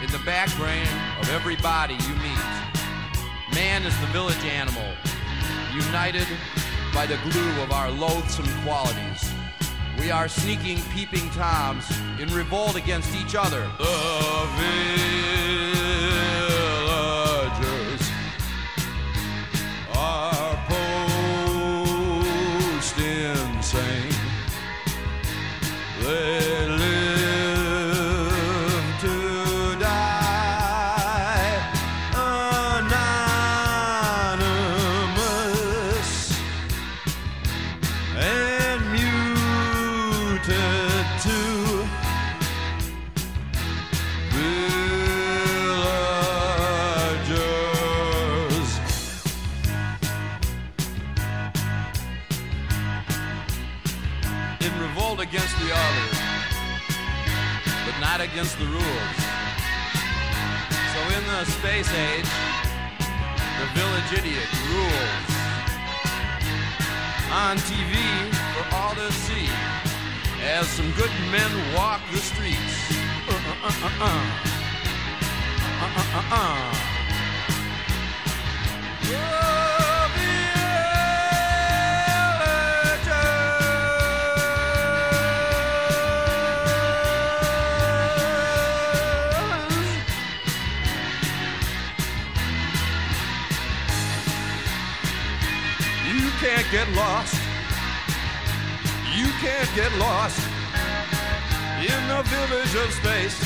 in the back brain of every body you meet. Man is the village animal, united by the glue of our loathsome qualities. We are sneaking, peeping toms in revolt against each other. The against the rules. So in the space age, the village idiot rules. On TV for all to see, as some good men walk the streets. Uh, uh, uh, get lost. You can't get lost in the village of space.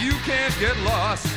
You can't get lost.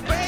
Bears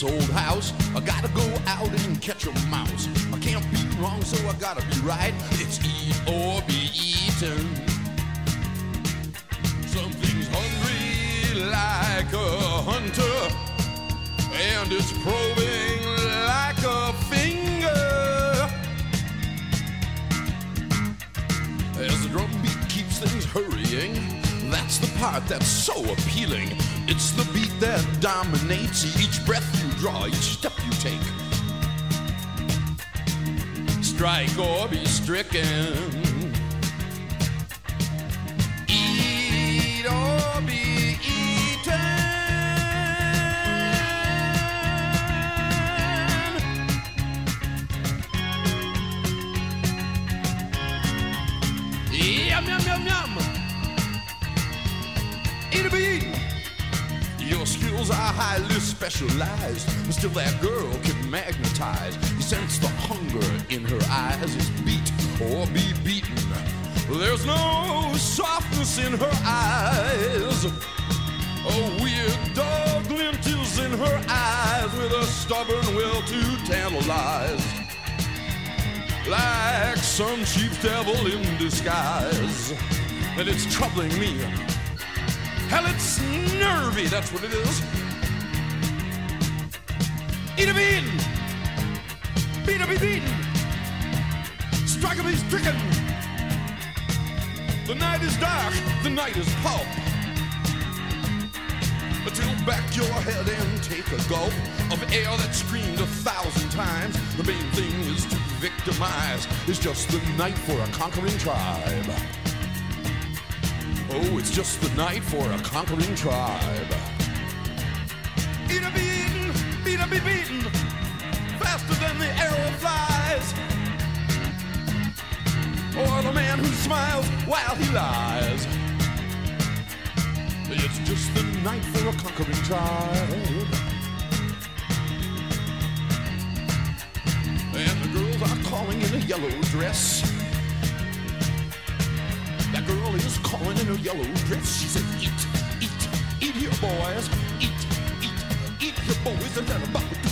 this old house. I gotta go out and catch a mouse. I can't be wrong, so I gotta be right. It's eat or be eaten. Something's hungry like a hunter, and it's probing like a finger. As the drum beat keeps things hurrying, that's the part that's so appealing. It's the beat that dominates each breath you draw, each step you take. Strike or be stricken. Skills are highly specialized, but still that girl can magnetize. You sense the hunger in her eyes. It's beat or be beaten. There's no softness in her eyes. A weird dog glint is in her eyes with a stubborn will to tantalize. Like some cheap devil in disguise. And it's troubling me. Hell, it's nervy, that's what it is. Eat a bean! Beat a be beaten! Strike be stricken! The night is dark, the night is pulp. Tilt back your head and take a gulp of air that screamed a thousand times. The main thing is to victimize. It's just the night for a conquering tribe. Oh, it's just the night for a conquering tribe. Eat a be eaten, beat a be beaten, faster than the arrow flies. Or the man who smiles while he lies. It's just the night for a conquering tribe. And the girls are calling in a yellow dress. Girl is calling in a yellow dress. She said, Eat, eat, eat your boys. Eat, eat, eat your boys and then bulldozer.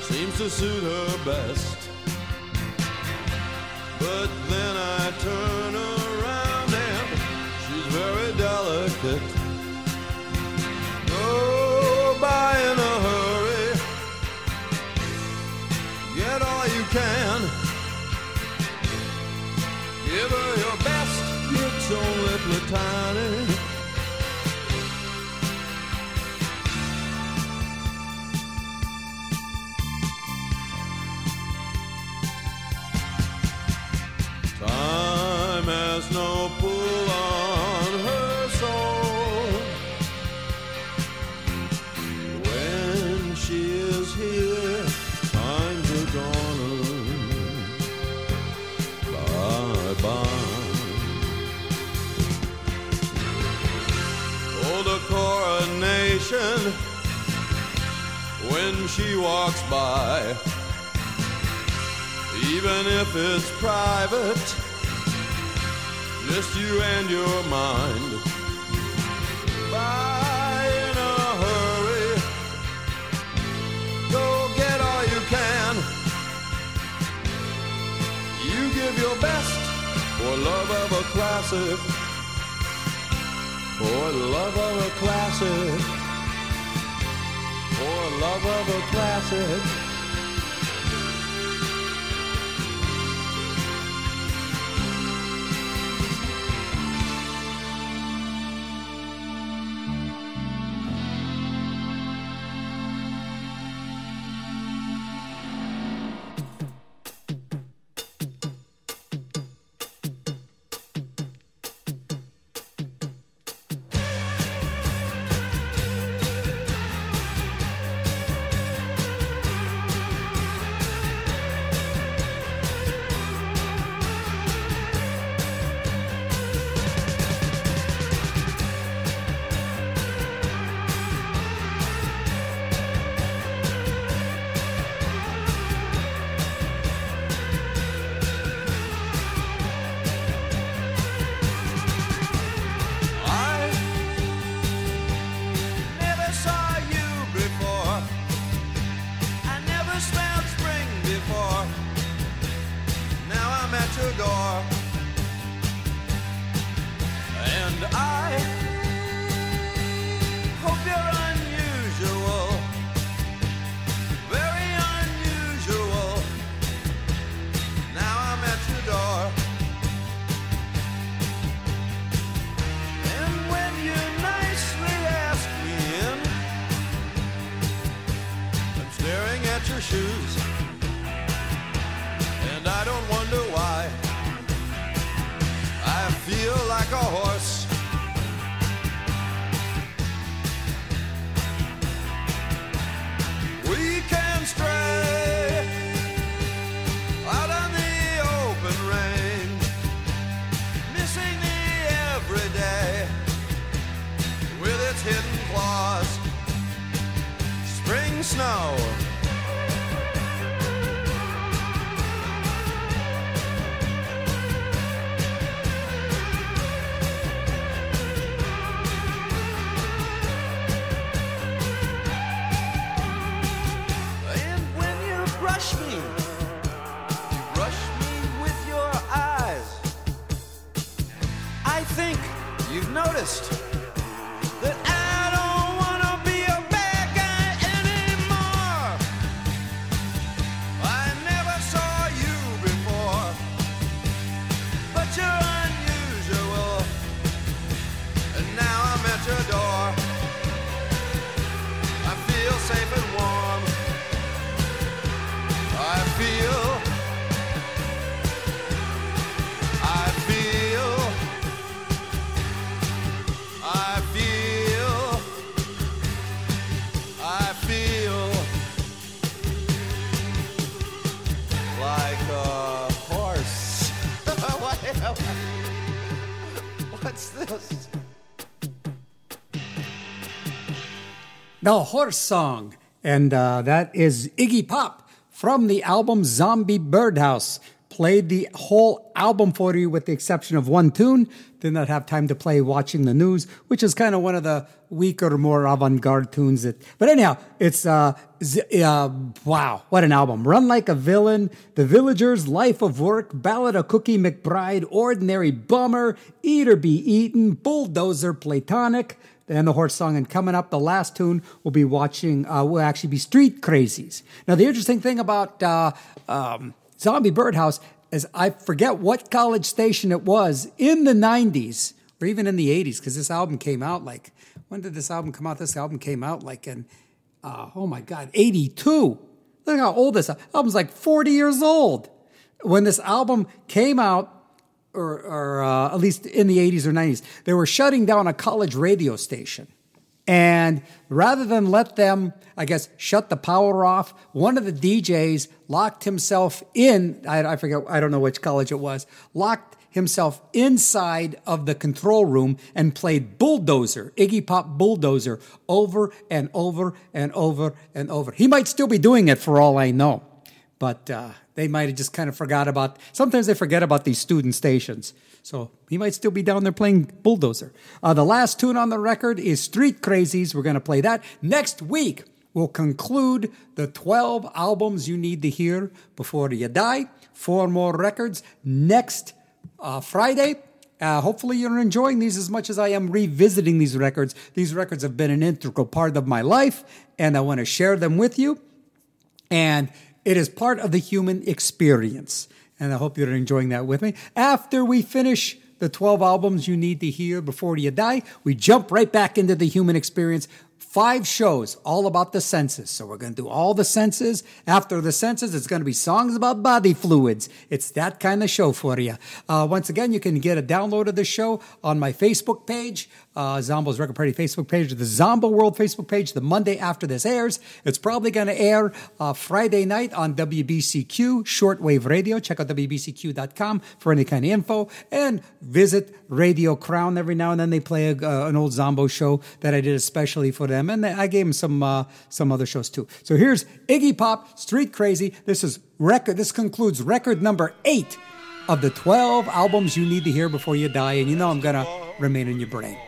Seems to suit her best. But then I turn around and she's very delicate. Go by in a hurry, get all you can. Give her your best, it's only platonic. No pull on her soul. When she is here, time's a gone. Bye bye. Oh, the coronation when she walks by even if it's private, just you and your mind. Buy in a hurry, go get all you can. You give your best for love of a classic, for love of a classic, for love of a classic. The Horse Song. And uh, that is Iggy Pop from the album Zombie Birdhouse. Played the whole album for you with the exception of one tune. Did not have time to play Watching the News, which is kind of one of the weaker, more avant garde tunes. That, but anyhow, it's, uh, z- uh, wow, what an album. Run Like a Villain, The Villagers, Life of Work, Ballad of Cookie McBride, Ordinary Bummer, Eat or Be Eaten, Bulldozer, Platonic and the horse song. And coming up, the last tune we'll be watching, uh, will actually be Street Crazies. Now, the interesting thing about uh, um, Zombie Birdhouse is I forget what college station it was in the 90s or even in the 80s, because this album came out like, when did this album come out? This album came out like in, uh, oh my God, 82. Look how old this album's like 40 years old. When this album came out, or, or uh, at least in the 80s or 90s, they were shutting down a college radio station. And rather than let them, I guess, shut the power off, one of the DJs locked himself in. I, I forget, I don't know which college it was, locked himself inside of the control room and played Bulldozer, Iggy Pop Bulldozer, over and over and over and over. He might still be doing it for all I know but uh, they might have just kind of forgot about. Sometimes they forget about these student stations, so he might still be down there playing bulldozer. Uh, the last tune on the record is Street Crazies. We're going to play that next week. We'll conclude the 12 albums you need to hear before you die. Four more records next uh, Friday. Uh, hopefully, you're enjoying these as much as I am revisiting these records. These records have been an integral part of my life, and I want to share them with you. And it is part of the human experience. And I hope you're enjoying that with me. After we finish the 12 albums you need to hear before you die, we jump right back into the human experience. Five shows all about the senses. So we're going to do all the senses. After the senses, it's going to be songs about body fluids. It's that kind of show for you. Uh, once again, you can get a download of the show on my Facebook page, uh, Zombo's Record Party Facebook page, the Zombo World Facebook page, the Monday after this airs. It's probably going to air uh, Friday night on WBCQ shortwave radio. Check out WBCQ.com for any kind of info and visit Radio Crown. Every now and then they play a, uh, an old Zombo show that I did especially for them. And I gave them some, uh, some other shows too. So here's Iggy Pop, Street Crazy. This is record. This concludes record number eight of the 12 albums you need to hear before you die. And you know I'm going to remain in your brain.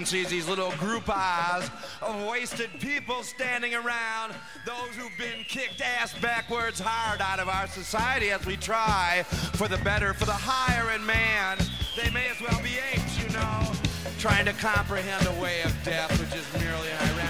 Alarming frequencies, these little group eyes of wasted people standing around, those who've been kicked ass backwards hard out of our society as we try for the better, for the higher in man. They may as well be apes, you know, trying to comprehend a way of death which is merely an ironic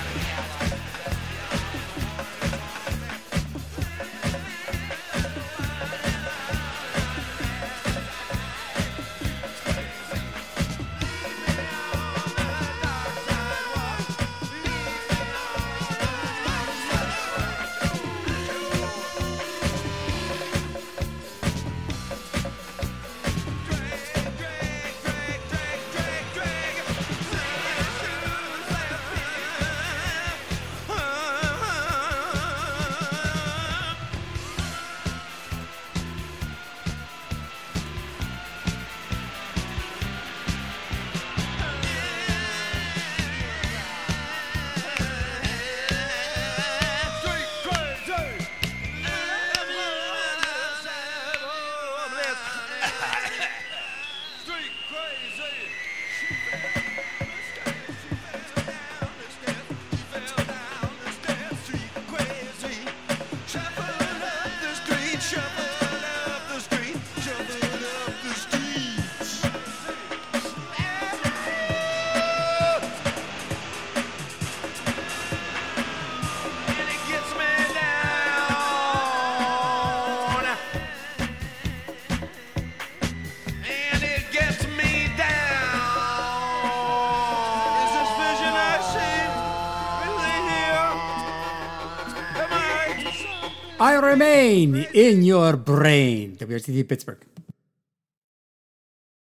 remain in your brain. WRTD Pittsburgh.